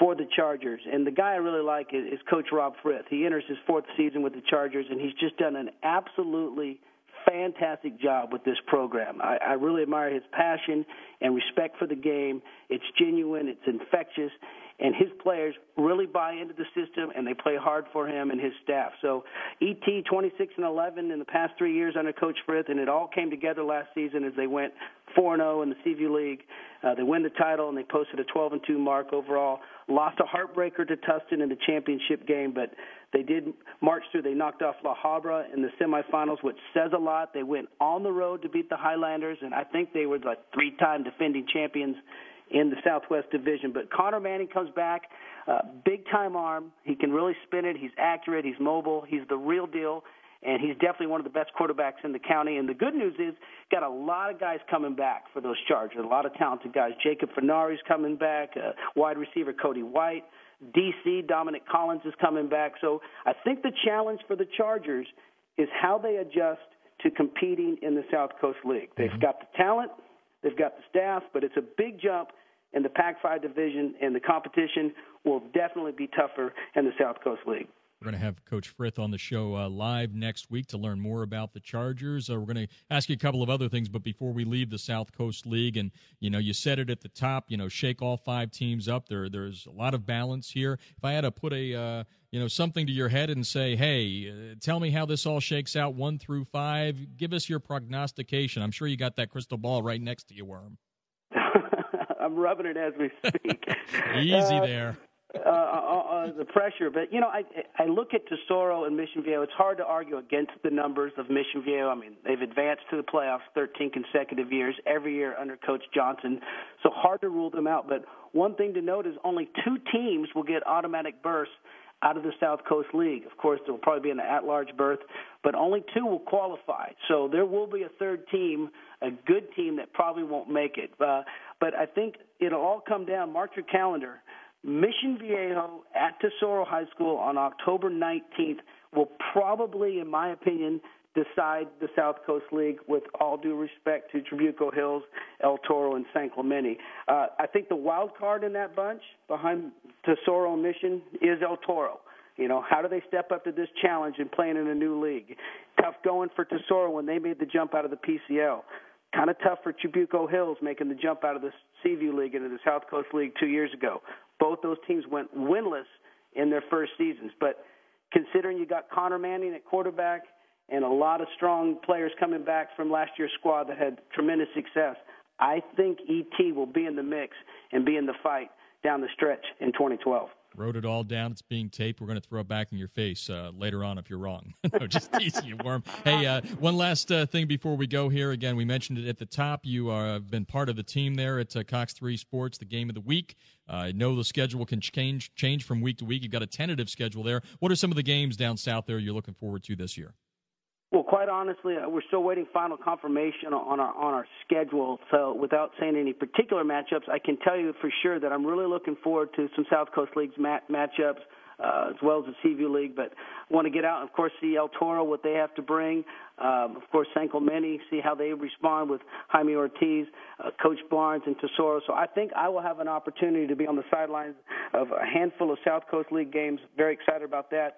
for the Chargers. And the guy I really like is, is Coach Rob Frith. He enters his fourth season with the Chargers, and he's just done an absolutely fantastic job with this program. I, I really admire his passion and respect for the game. It's genuine, it's infectious, and his players really buy into the system and they play hard for him and his staff. So, ET 26 and 11 in the past three years under Coach Frith, and it all came together last season as they went 4 0 in the Seaview League. Uh, they win the title and they posted a 12 and 2 mark overall. Lost a heartbreaker to Tustin in the championship game, but they did march through. They knocked off La Habra in the semifinals, which says a lot. They went on the road to beat the Highlanders, and I think they were like three time defending champions in the Southwest Division. But Connor Manning comes back, uh, big time arm. He can really spin it. He's accurate. He's mobile. He's the real deal. And he's definitely one of the best quarterbacks in the county. And the good news is, got a lot of guys coming back for those Chargers. A lot of talented guys. Jacob Fenari's coming back. Uh, wide receiver Cody White. DC Dominic Collins is coming back. So I think the challenge for the Chargers is how they adjust to competing in the South Coast League. They've mm-hmm. got the talent, they've got the staff, but it's a big jump in the Pac 5 division, and the competition will definitely be tougher in the South Coast League. We're going to have Coach Frith on the show uh, live next week to learn more about the Chargers. Uh, we're going to ask you a couple of other things, but before we leave the South Coast League, and you know, you said it at the top, you know, shake all five teams up. There, there's a lot of balance here. If I had to put a, uh, you know, something to your head and say, hey, uh, tell me how this all shakes out, one through five. Give us your prognostication. I'm sure you got that crystal ball right next to you, Worm. I'm rubbing it as we speak. Easy uh, there. Uh, uh, uh, the pressure, but you know, I I look at Tesoro and Mission Viejo. It's hard to argue against the numbers of Mission Viejo. I mean, they've advanced to the playoffs 13 consecutive years, every year under Coach Johnson. So hard to rule them out. But one thing to note is only two teams will get automatic berths out of the South Coast League. Of course, there will probably be an at-large berth, but only two will qualify. So there will be a third team, a good team that probably won't make it. Uh, but I think it'll all come down. Mark your calendar. Mission Viejo at Tesoro High School on October 19th will probably, in my opinion, decide the South Coast League with all due respect to Trabuco Hills, El Toro, and San Clemente. Uh, I think the wild card in that bunch behind Tesoro and Mission is El Toro. You know, how do they step up to this challenge and playing in a new league? Tough going for Tesoro when they made the jump out of the PCL. Kind of tough for Trabuco Hills making the jump out of the Seaview League into the South Coast League two years ago. Both those teams went winless in their first seasons. But considering you got Connor Manning at quarterback – and a lot of strong players coming back from last year's squad that had tremendous success. I think ET will be in the mix and be in the fight down the stretch in 2012. Wrote it all down. It's being taped. We're going to throw it back in your face uh, later on if you're wrong. no, just teasing you, Worm. Hey, uh, one last uh, thing before we go here. Again, we mentioned it at the top. You have been part of the team there at uh, Cox 3 Sports, the game of the week. Uh, I know the schedule can change change from week to week. You've got a tentative schedule there. What are some of the games down south there you're looking forward to this year? Quite honestly, uh, we're still waiting final confirmation on our on our schedule. So, without saying any particular matchups, I can tell you for sure that I'm really looking forward to some South Coast Leagues mat- matchups uh, as well as the Seaview League. But want to get out, and of course, see El Toro, what they have to bring. Um, of course, San Clemente, see how they respond with Jaime Ortiz, uh, Coach Barnes, and Tesoro. So I think I will have an opportunity to be on the sidelines of a handful of South Coast League games. Very excited about that.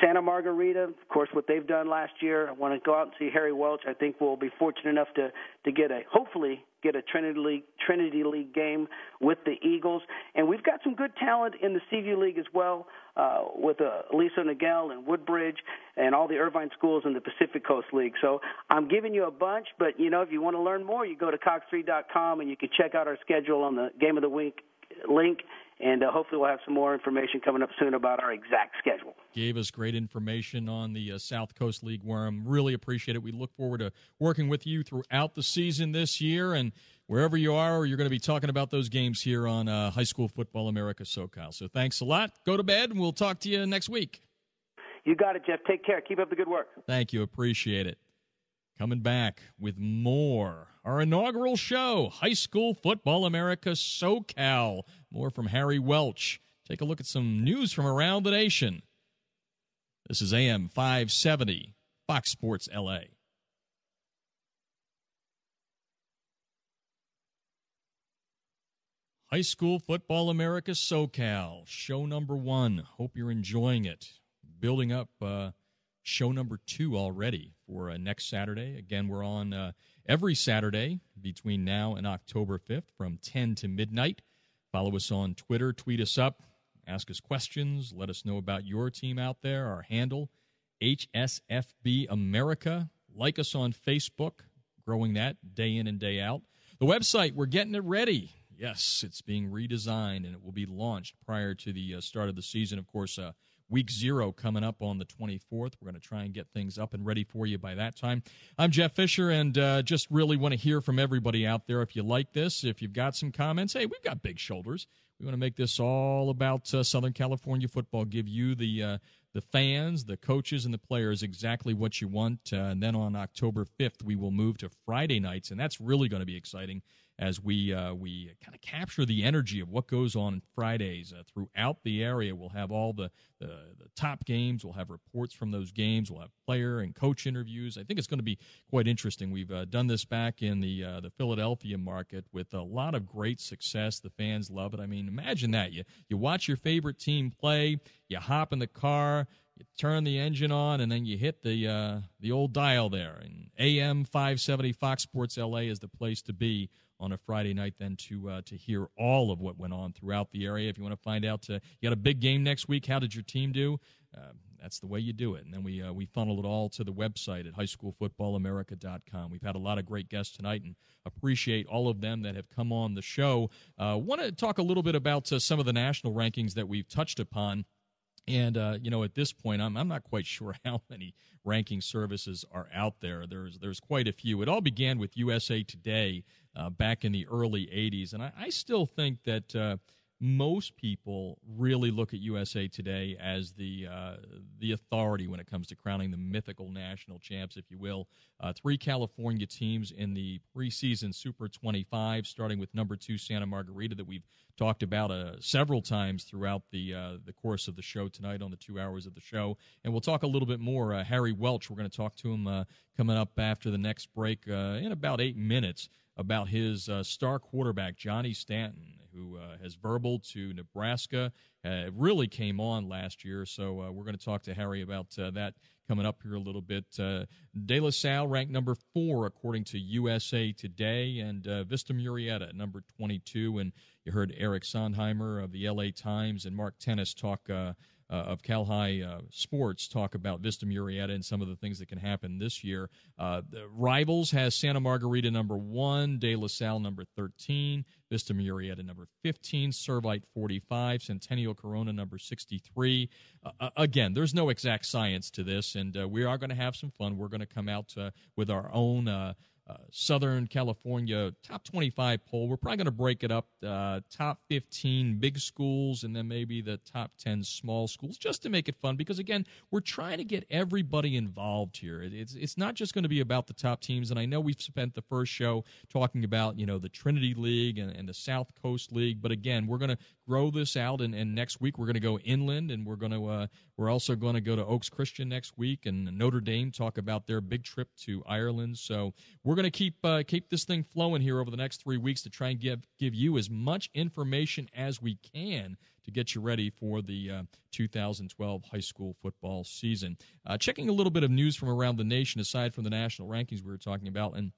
Santa Margarita, of course, what they've done last year. I want to go out and see Harry Welch. I think we'll be fortunate enough to to get a hopefully get a Trinity League Trinity League game with the Eagles, and we've got some good talent in the Seaview League as well uh, with uh, Lisa Nagel and Woodbridge and all the Irvine schools in the Pacific Coast League. So I'm giving you a bunch, but you know if you want to learn more, you go to cox3.com and you can check out our schedule on the Game of the Week link and uh, hopefully we'll have some more information coming up soon about our exact schedule. Gave us great information on the uh, South Coast League Worm. Really appreciate it. We look forward to working with you throughout the season this year, and wherever you are, you're going to be talking about those games here on uh, High School Football America SoCal. So thanks a lot. Go to bed, and we'll talk to you next week. You got it, Jeff. Take care. Keep up the good work. Thank you. Appreciate it. Coming back with more. Our inaugural show, High School Football America SoCal. More from Harry Welch. Take a look at some news from around the nation. This is AM 570, Fox Sports LA. High School Football America SoCal, show number one. Hope you're enjoying it. Building up uh, show number two already for uh, next Saturday. Again, we're on uh, every Saturday between now and October 5th from 10 to midnight. Follow us on Twitter, tweet us up, ask us questions, let us know about your team out there. Our handle, HSFB America. Like us on Facebook, growing that day in and day out. The website, we're getting it ready. Yes, it's being redesigned and it will be launched prior to the uh, start of the season. Of course, uh, week zero coming up on the 24th. We're going to try and get things up and ready for you by that time. I'm Jeff Fisher and uh, just really want to hear from everybody out there. If you like this, if you've got some comments, hey, we've got big shoulders. We want to make this all about uh, Southern California football, give you the uh, the fans, the coaches, and the players exactly what you want. Uh, and then on October 5th, we will move to Friday nights, and that's really going to be exciting as we uh, we kind of capture the energy of what goes on Fridays uh, throughout the area. We'll have all the, the, the top games. We'll have reports from those games. We'll have player and coach interviews. I think it's going to be quite interesting. We've uh, done this back in the uh, the Philadelphia market with a lot of great success. The fans love it. I mean, imagine that you you watch your favorite team play. You hop in the car you turn the engine on and then you hit the uh, the old dial there and AM 570 Fox Sports LA is the place to be on a Friday night then to uh, to hear all of what went on throughout the area. If you want to find out, uh, you got a big game next week. How did your team do? Uh, that's the way you do it. And then we uh, we funnel it all to the website at highschoolfootballamerica.com. We've had a lot of great guests tonight and appreciate all of them that have come on the show. Uh, Want to talk a little bit about uh, some of the national rankings that we've touched upon. And uh, you know, at this point, I'm I'm not quite sure how many ranking services are out there. There's there's quite a few. It all began with USA Today uh, back in the early '80s, and I, I still think that uh, most people really look at USA Today as the uh, the authority when it comes to crowning the mythical national champs, if you will. Uh, three California teams in the preseason Super 25, starting with number two Santa Margarita that we've talked about uh, several times throughout the uh, the course of the show tonight on the two hours of the show, and we'll talk a little bit more. Uh, Harry Welch, we're going to talk to him uh, coming up after the next break in about eight minutes about his star quarterback Johnny Stanton who uh, has verbal to Nebraska. Uh, really came on last year, so uh, we're going to talk to Harry about uh, that coming up here a little bit. Uh, De La Salle ranked number four according to USA Today, and uh, Vista Murrieta number 22. And you heard Eric Sondheimer of the LA Times and Mark Tennis talk uh, of Cal-Hi uh, Sports talk about Vista Murrieta and some of the things that can happen this year. Uh, the Rivals has Santa Margarita number one, De La Salle number 13, Vista Murrieta number 15, Servite 45, Centennial Corona number 63. Uh, uh, again, there's no exact science to this, and uh, we are going to have some fun. We're going to come out with our own Southern California top 25 poll. We're probably going to break it up uh, top 15 big schools and then maybe the top 10 small schools just to make it fun because, again, we're trying to get everybody involved here. It's, it's not just going to be about the top teams. And I know we've spent the first show talking about, you know, the Trinity League and, and the South Coast League. But again, we're going to grow this out. And, and next week we're going to go inland and we're going to, uh, we're also going to go to Oaks Christian next week and Notre Dame talk about their big trip to Ireland. So we're going to keep uh, keep this thing flowing here over the next three weeks to try and give give you as much information as we can to get you ready for the uh, 2012 high school football season. Uh, checking a little bit of news from around the nation, aside from the national rankings we were talking about, and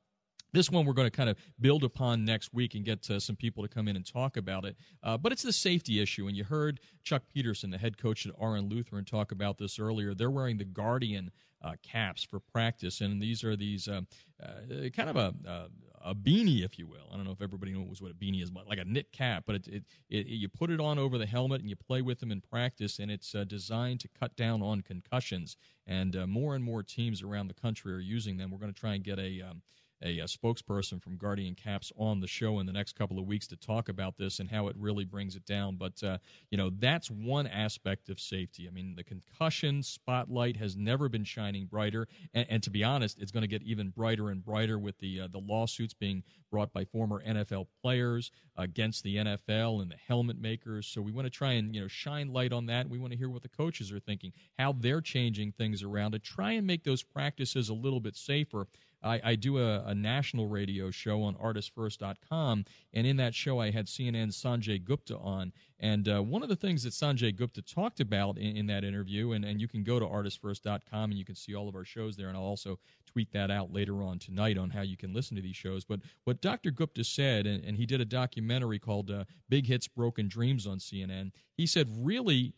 this one we're going to kind of build upon next week and get uh, some people to come in and talk about it. Uh, but it's the safety issue. And you heard Chuck Peterson, the head coach at Orange Lutheran, talk about this earlier. They're wearing the Guardian uh, caps for practice, and these are these uh, uh, kind of a, a, a beanie, if you will. I don't know if everybody knows what a beanie is, but like a knit cap. But it, it, it you put it on over the helmet and you play with them in practice, and it's uh, designed to cut down on concussions. And uh, more and more teams around the country are using them. We're going to try and get a um, a, a, spokesperson from Guardian Caps on the show in the next couple of weeks to talk about this and how it really brings it down. But, uh, you know, that's one aspect of safety. I mean, the concussion spotlight has never been shining brighter. And, and to be honest, it's going to get even brighter and brighter with the, uh, the lawsuits being brought by former NFL players against the NFL and the helmet makers. So we want to try and, you know, shine light on that. We want to hear what the coaches are thinking, how they're changing things around to try and make those practices a little bit safer I, I do a, a, national radio show on artistfirst.com, and in that show, I had CNN's Sanjay Gupta on. And uh, one of the things that Sanjay Gupta talked about in, in, that interview, and, and you can go to artistfirst.com and you can see all of our shows there, and I'll also tweet that out later on tonight on how you can listen to these shows. But what Dr. Gupta said, and, and he did a documentary called uh, Big Hits Broken Dreams on CNN, he said, really,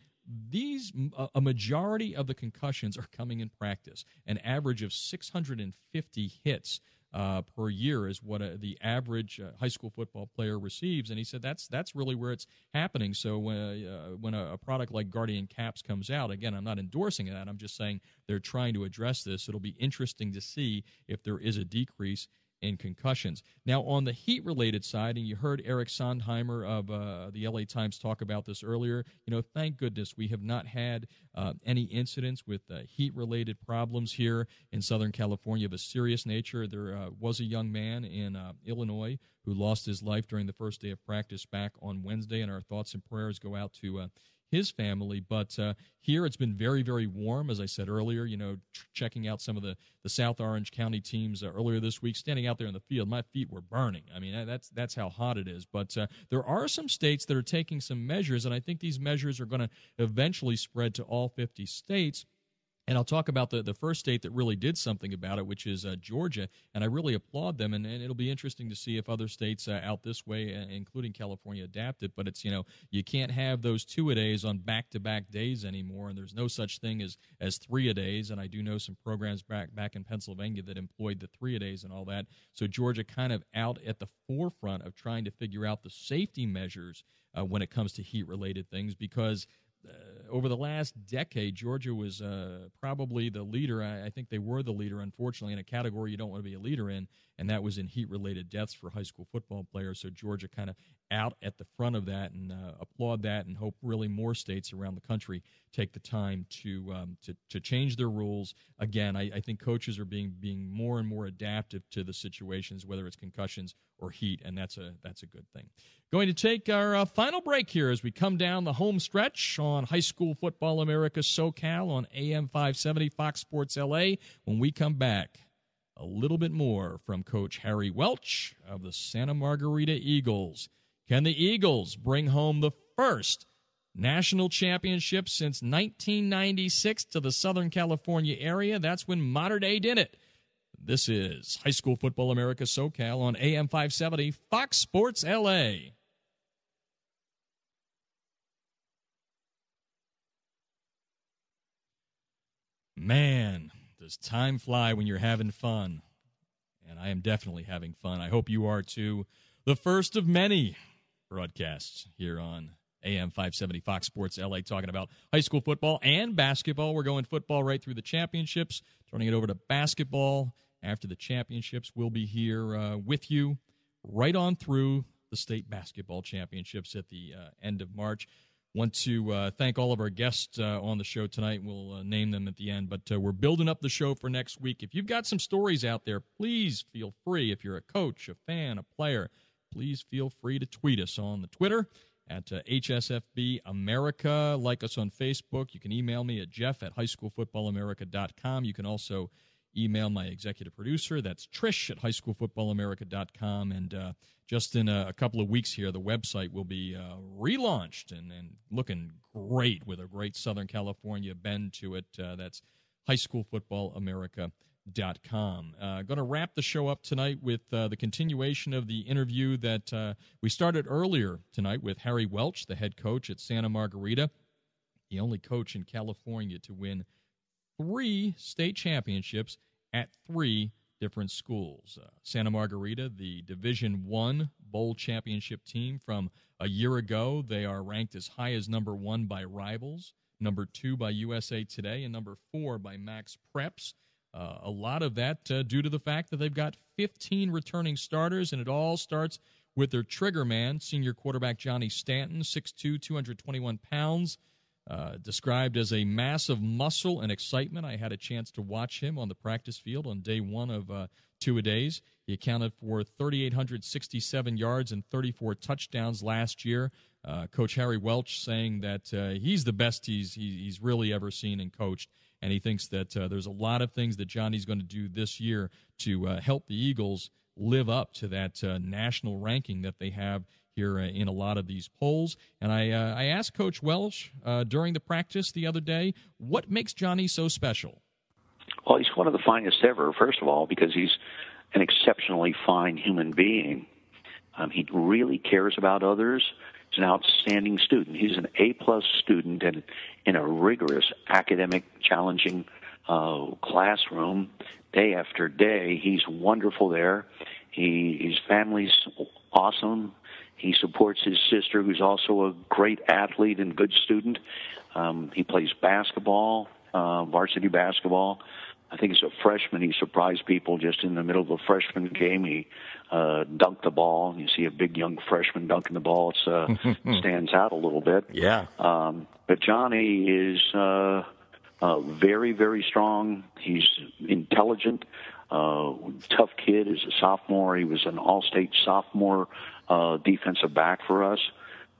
these a majority of the concussions are coming in practice. An average of 650 hits uh, per year is what a, the average uh, high school football player receives, and he said that's that's really where it's happening. So uh, uh, when a, a, product like Guardian Caps comes out, again, I'm not endorsing that. I'm just saying they're trying to address this. It'll be interesting to see if there is a decrease in concussions. Now, on the heat related side, and you heard Eric Sondheimer of uh, the LA Times talk about this earlier, you know, thank goodness we have not had uh, any incidents with uh, heat related problems here in Southern California of a serious nature. There uh, was a young man in uh, Illinois who lost his life during the first day of practice back on Wednesday, and our thoughts and prayers go out to uh, his family. But uh, here it's been very, very warm, as I said earlier. You know, tr- checking out some of the, the South Orange County teams uh, earlier this week, standing out there in the field, my feet were burning. I mean, that's that's how hot it is. But uh, there are some states that are taking some measures, and I think these measures are going to eventually spread to all 50 states. And I'll talk about the, the first state that really did something about it, which is uh, Georgia. And I really applaud them. And, and, it'll be interesting to see if other states uh, out this way, uh, including California, adapt it. But it's, you know, you can't have those two a days on back to back days anymore. And there's no such thing as, as three a days. And I do know some programs back, back in Pennsylvania that employed the three a days and all that. So Georgia kind of out at the forefront of trying to figure out the safety measures uh, when it comes to heat related things because uh, over the last decade, Georgia was uh, probably the leader. I, I, think they were the leader, unfortunately, in a category you don't want to be a leader in, and that was in heat related deaths for high school football players. So Georgia kind of out at the front of that and uh, applaud that and hope really more states around the country take the time to um, to, to change their rules. Again, I, I, think coaches are being being more and more adaptive to the situations, whether it's concussions or heat, and that's a that's a good thing. Going to take our uh, final break here as we come down the home stretch on High School Football America SoCal on AM 570 Fox Sports LA. When we come back a little bit more from Coach Harry Welch of the Santa Margarita Eagles. Can the Eagles bring home the first national championship since 1996 to the Southern California area? That's when Mater Dei did it. This is High School Football America SoCal on AM 570 Fox Sports LA. Man, does time fly when you're having fun? And I am definitely having fun. I hope you are too. The first of many broadcasts here on AM 570 Fox Sports LA talking about high school football and basketball. We're going football right through the championships, turning it over to basketball after the championships. We'll be here uh, with you right on through the state basketball championships at the uh, end of March. Want to uh, thank all of our guests uh, on the show tonight. We'll uh, name them at the end, but uh, we're building up the show for next week. If you've got some stories out there, please feel free. If you're a coach, a fan, a player, please feel free to tweet us on the Twitter at uh, HSFB America. Like us on Facebook. You can email me at jeff at highschoolfootballamerica.com. You can also email my executive producer. That's Trish at highschoolfootballamerica.com. And uh, just in a, a, couple of weeks here, the website will be uh, relaunched and, and looking great with a great Southern California bend to it. Uh, that's highschoolfootballamerica.com. Uh, going to wrap the show up tonight with uh, the continuation of the interview that uh, we started earlier tonight with Harry Welch, the head coach at Santa Margarita, the only coach in California to win three state championships at three different schools. Uh, Santa Margarita, the Division One bowl championship team from a year ago, they are ranked as high as number one by Rivals, number two by USA Today, and number four by Max Preps. Uh, a lot of that uh, due to the fact that they've got 15 returning starters, and it all starts with their trigger man, senior quarterback Johnny Stanton, 6'2", 221 pounds. Uh, described as a mass of muscle and excitement. I had a chance to watch him on the practice field on day one of uh, two a days. He accounted for 3,867 yards and 34 touchdowns last year. Uh, Coach Harry Welch saying that uh, he's the best he's he's really ever seen and coached, and he thinks that uh, there's a lot of things that Johnny's going to do this year to help the Eagles live up to that national ranking that they have here uh, in a lot of these polls. And I, uh, I asked Coach Welch uh, during the practice the other day, what makes Johnny so special? Well, he's one of the finest ever, first of all, because he's an exceptionally fine human being. Um, he really cares about others. He's an outstanding student. He's an A plus student and in a rigorous academic, challenging uh, classroom day after day. He's wonderful there. He his family's awesome. He supports his sister, who's also a great athlete and good student. Um, he plays basketball, uh, varsity basketball. I think as a freshman, he surprised people just in the middle of a freshman game. He uh, dunked the ball. You see a big young freshman dunking the ball. It uh, stands out a little bit. Yeah. Um, but Johnny is uh, uh, very, very strong. He's intelligent, uh, tough kid. As a sophomore, he was an all-state sophomore uh, defensive back for us.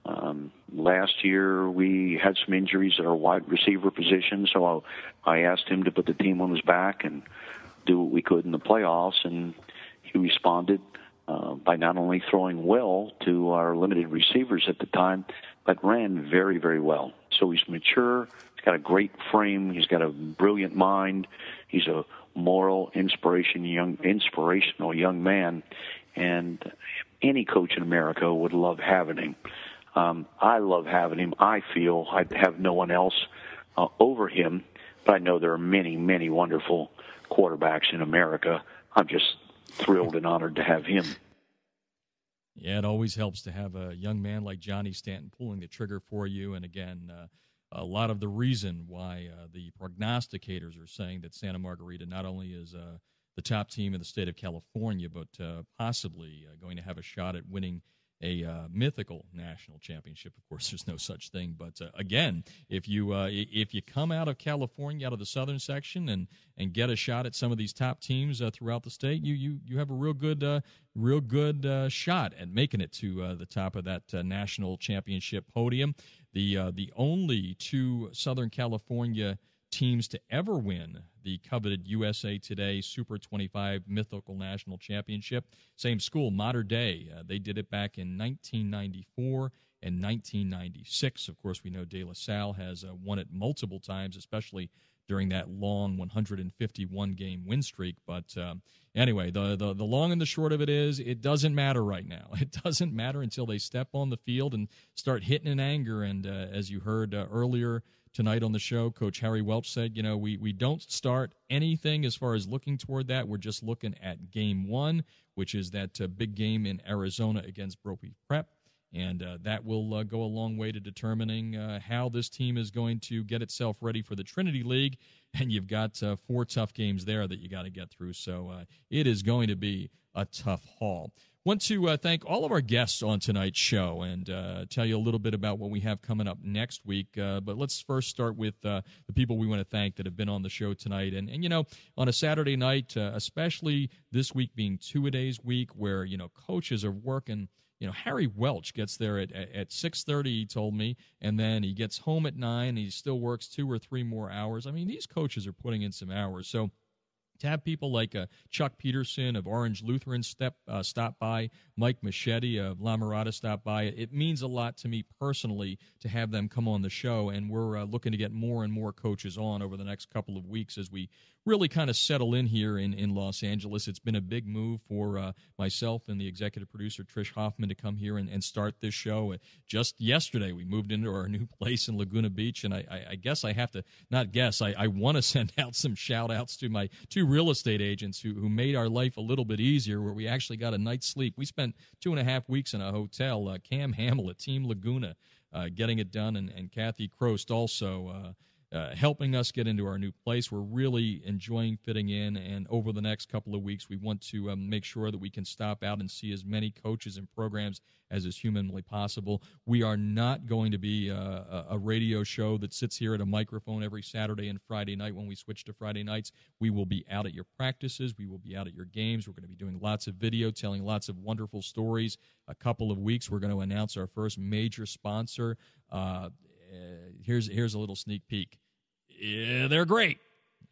Um, last year we had some injuries at our wide receiver position, so I, I asked him to put the team on his back and do what we could in the playoffs, and he responded uh, by not only throwing well to our limited receivers at the time, but ran very, very well. So he's mature. He's got a great frame. He's got a brilliant mind. He's a moral, inspiration young, inspirational young man, and any coach in America would love having him. Um, I love having him. I feel I have no one else uh, over him, but I know there are many, many wonderful quarterbacks in America. I'm just thrilled and honored to have him. Yeah, it always helps to have a young man like Johnny Stanton pulling the trigger for you. And again, uh, a lot of the reason why uh, the prognosticators are saying that Santa Margarita not only is uh, the top team in the state of California, but uh, possibly uh, going to have a shot at winning a uh, mythical national championship. Of course, there's no such thing. But uh, again, if you if you come out of California, out of the southern section, and and get a shot at some of these top teams throughout the state, you you you have a real good real good shot at making it to the top of that national championship podium. The the only two Southern California teams to ever win the coveted USA Today Super 25 Mythical National Championship. Same school, Mater Dei. Uh, they did it back in 1994 and 1996. Of course, we know De La Salle has uh, won it multiple times, especially during that long 151 game win streak. But um, anyway, the, the, the long and the short of it is, it doesn't matter right now. It doesn't matter until they step on the field and start hitting in anger. And uh, as you heard uh, earlier tonight on the show, Coach Harry Welch said, you know, we, we don't start anything as far as looking toward that. We're just looking at game one, which is that uh, big game in Arizona against Brophy Prep. And uh, that will uh, go a long way to determining uh, how this team is going to get itself ready for the Trinity League. And you've got uh, four tough games there that you got to get through. So uh, it is going to be a tough haul. Want to uh, thank all of our guests on tonight's show and tell you a little bit about what we have coming up next week. But let's first start with the people we want to thank that have been on the show tonight. And, and you know, on a Saturday night, especially this week being two a days week, where you know coaches are working. You know, Harry Welch gets there at at six thirty. He told me, and then he gets home at nine. He still works two or three more hours. I mean, these coaches are putting in some hours. So to have people like uh, Chuck Peterson of Orange Lutheran step uh, stop by, Mike Moschetti of La Mirada stop by, it means a lot to me personally to have them come on the show. And we're uh, looking to get more and more coaches on over the next couple of weeks as we really kind of settle in here in, in Los Angeles. It's been a big move for uh, myself and the executive producer, Trish Hoffman, to come here and, and start this show. Just yesterday, we moved into our new place in Laguna Beach. And I, I, I guess I have to, not guess, I, I want to send out some shout outs to my two real estate agents who, who made our life a little bit easier, where we actually got a night's sleep. We spent two and a half weeks in a hotel. Uh, Cam Hamill at Team Laguna uh, getting it done, and, and Kathy Crost also. Uh, helping us get into our new place. We're really enjoying fitting in, and over the next couple of weeks, we want to um, make sure that we can stop out and see as many coaches and programs as is humanly possible. We are not going to be uh, a radio show that sits here at a microphone every Saturday and Friday night when we switch to Friday nights. We will be out at your practices, we will be out at your games. We're going to be doing lots of video, telling lots of wonderful stories. A couple of weeks, we're going to announce our first major sponsor. Uh, Uh, here's here's a little sneak peek. Yeah, they're great.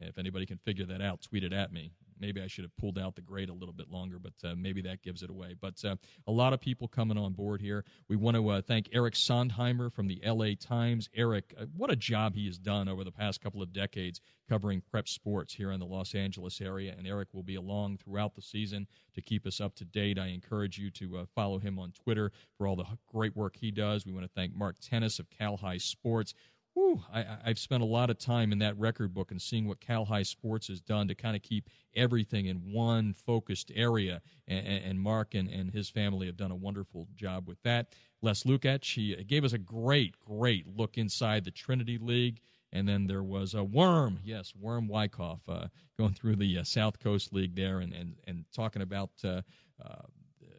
If anybody can figure that out, tweet it at me. Maybe I should have pulled out the grade a little bit longer, but uh, maybe that gives it away. But uh, a lot of people coming on board here. We want to uh, thank Eric Sondheimer from the LA Times. Eric, uh, what a job he has done over the past couple of decades covering prep sports here in the Los Angeles area. And Eric will be along throughout the season to keep us up to date. I encourage you to uh, follow him on Twitter for all the great work he does. We want to thank Mark Tennis of Cal-Hi Sports whew, I, have spent a lot of time in that record book and seeing what Cal-Hi Sports has done to kind of keep everything in one focused area. And, and Mark and, and his family have done a wonderful job with that. Les Lukacs, he gave us a great, great look inside the Trinity League. And then there was a Worm, yes, Worm Wyckoff, uh, going through the uh, South Coast League there and, and, and talking about uh, uh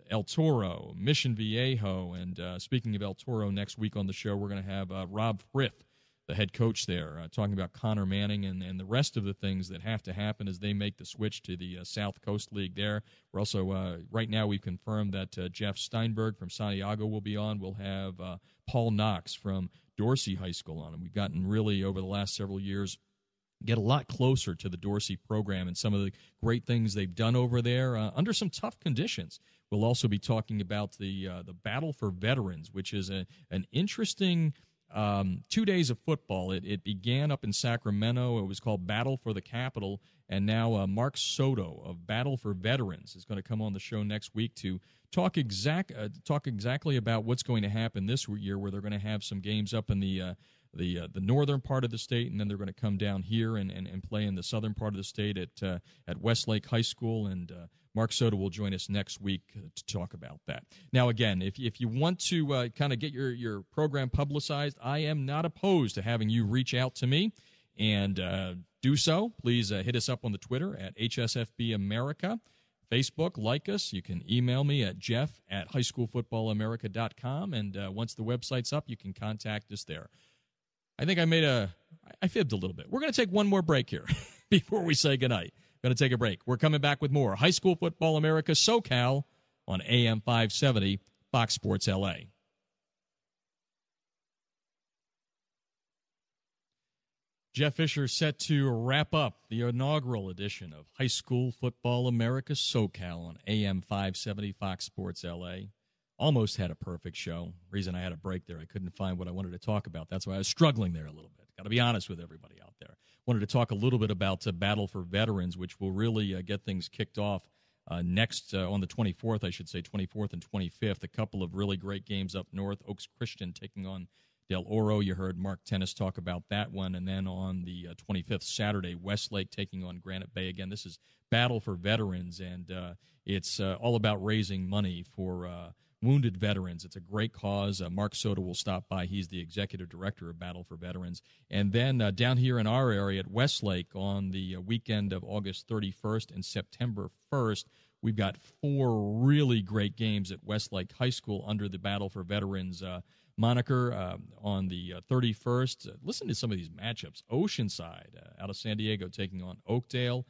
El Toro, Mission Viejo. And uh, speaking of El Toro, next week on the show, we're going to have uh, Rob Frith the head coach there, uh, talking about Connor Manning and, and the rest of the things that have to happen as they make the switch to the uh, South Coast League there. We're also, uh, right now, we've confirmed that uh, Jeff Steinberg from Santiago will be on. We'll have uh, Paul Knox from Dorsey High School on. And we've gotten really, over the last several years, get a lot closer to the Dorsey program and some of the great things they've done over there uh, under some tough conditions. We'll also be talking about the uh, the battle for veterans, which is a, an interesting um, two days of football. It, it began up in Sacramento. It was called Battle for the Capital. And now uh, Mark Soto of Battle for Veterans is going to come on the show next week to talk exact uh, talk exactly about what's going to happen this year, where they're going to have some games up in the uh, the uh, the northern part of the state, and then they're going to come down here and, and, and play in the southern part of the state at uh, at Westlake High School. And uh, Mark Soto will join us next week uh, to talk about that. Now, again, if, if you want to uh, kind of get your, your program publicized, I am not opposed to having you reach out to me and uh, do so. Please uh, hit us up on the Twitter at HSFB America. Facebook, like us. You can email me at jeff at highschoolfootballamerica.com. And uh, once the website's up, you can contact us there. I think I made a, I fibbed a little bit. We're going to take one more break here before we say goodnight. Going to take a break. We're coming back with more High School Football America SoCal on AM 570 Fox Sports LA. Jeff Fisher set to wrap up the inaugural edition of High School Football America SoCal on AM 570 Fox Sports LA. Almost had a perfect show. Reason I had a break there, I couldn't find what I wanted to talk about. That's why I was struggling there a little bit. Got to be honest with everybody out there wanted to talk a little bit about uh, Battle for Veterans, which will really uh, get things kicked off uh, next uh, on the 24th, I should say, 24th and 25th. A couple of really great games up north. Oaks Christian taking on Del Oro. You heard Mark Tennis talk about that one. And then on the 25th, uh, Saturday, Westlake taking on Granite Bay. Again, this is Battle for Veterans, and uh, it's all about raising money for wounded veterans. It's a great cause. Uh, Mark Soto will stop by. He's the executive director of Battle for Veterans. And then uh, down here in our area at Westlake on the uh, weekend of August 31st and September 1st, we've got four really great games at Westlake High School under the Battle for Veterans uh, moniker uh, on the 31st. Uh, listen to some of these matchups Oceanside out of San Diego taking on Oakdale.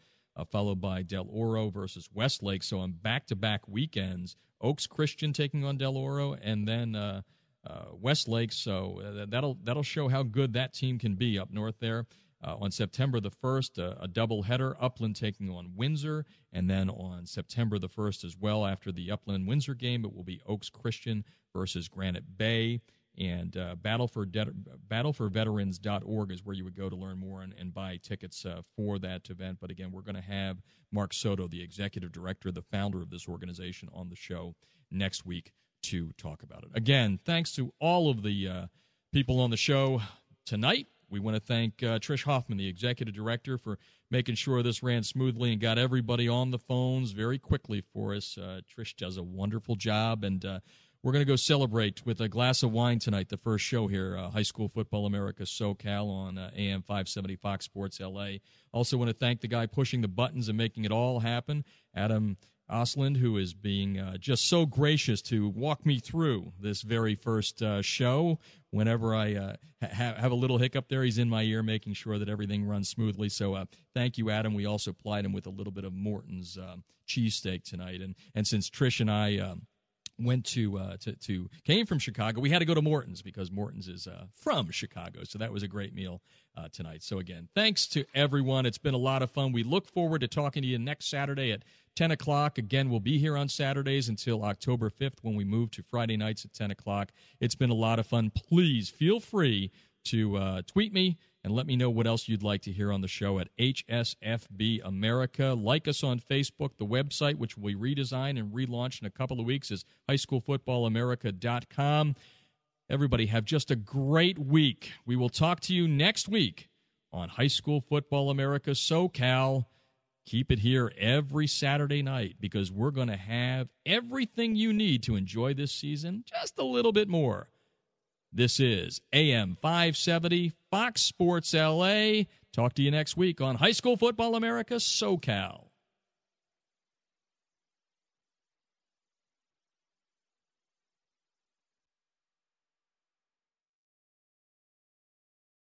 followed by Del Oro versus Westlake. So on back to back weekends, Oaks Christian taking on Del Oro, and then uh, uh, Westlake. So uh, that'll that'll show how good that team can be up north there. Uh, on September the 1st, uh, a double header, Upland taking on Windsor. And then on September the 1st as well, after the Upland Windsor game, it will be Oaks Christian versus Granite Bay. And uh, Battle for De- battleforveterans.org is where you would go to learn more and, and buy tickets uh, for that event. But again, we're going to have Mark Soto, the executive director, the founder of this organization, on the show next week to talk about it. Again, thanks to all of the uh, people on the show tonight. We want to thank uh, Trish Hoffman, the executive director, for making sure this ran smoothly and got everybody on the phones very quickly for us. Uh, Trish does a wonderful job, and uh, we're going to go celebrate with a glass of wine tonight, the first show here, uh, High School Football America SoCal on uh, AM 570 Fox Sports LA. Also, want to thank the guy pushing the buttons and making it all happen, Adam Osland, who is being uh, just so gracious to walk me through this very first uh, show. Whenever I uh, ha- have a little hiccup there, he's in my ear making sure that everything runs smoothly. So uh, thank you, Adam. We also plied him with a little bit of Morton's uh, cheesesteak tonight. And, and since Trish and I um, went to, uh, to to came from Chicago. We had to go to Morton's because Morton's is uh, from Chicago, so that was a great meal uh, tonight. So again, thanks to everyone. It's been a lot of fun. We look forward to talking to you next Saturday at 10 o'clock. Again, we'll be here on Saturdays until October 5th when we move to Friday nights at 10 o'clock. It's been a lot of fun. Please feel free to uh, tweet me and let me know what else you'd like to hear on the show at HSFB America. Like us on Facebook. The website, which we redesign and relaunch in a couple of weeks, is highschoolfootballamerica.com. Everybody have just a great week. We will talk to you next week on High School Football America SoCal. Keep it here every Saturday night because we're going to have everything you need to enjoy this season just a little bit more. This is AM 570 Fox Sports LA. Talk to you next week on High School Football America SoCal.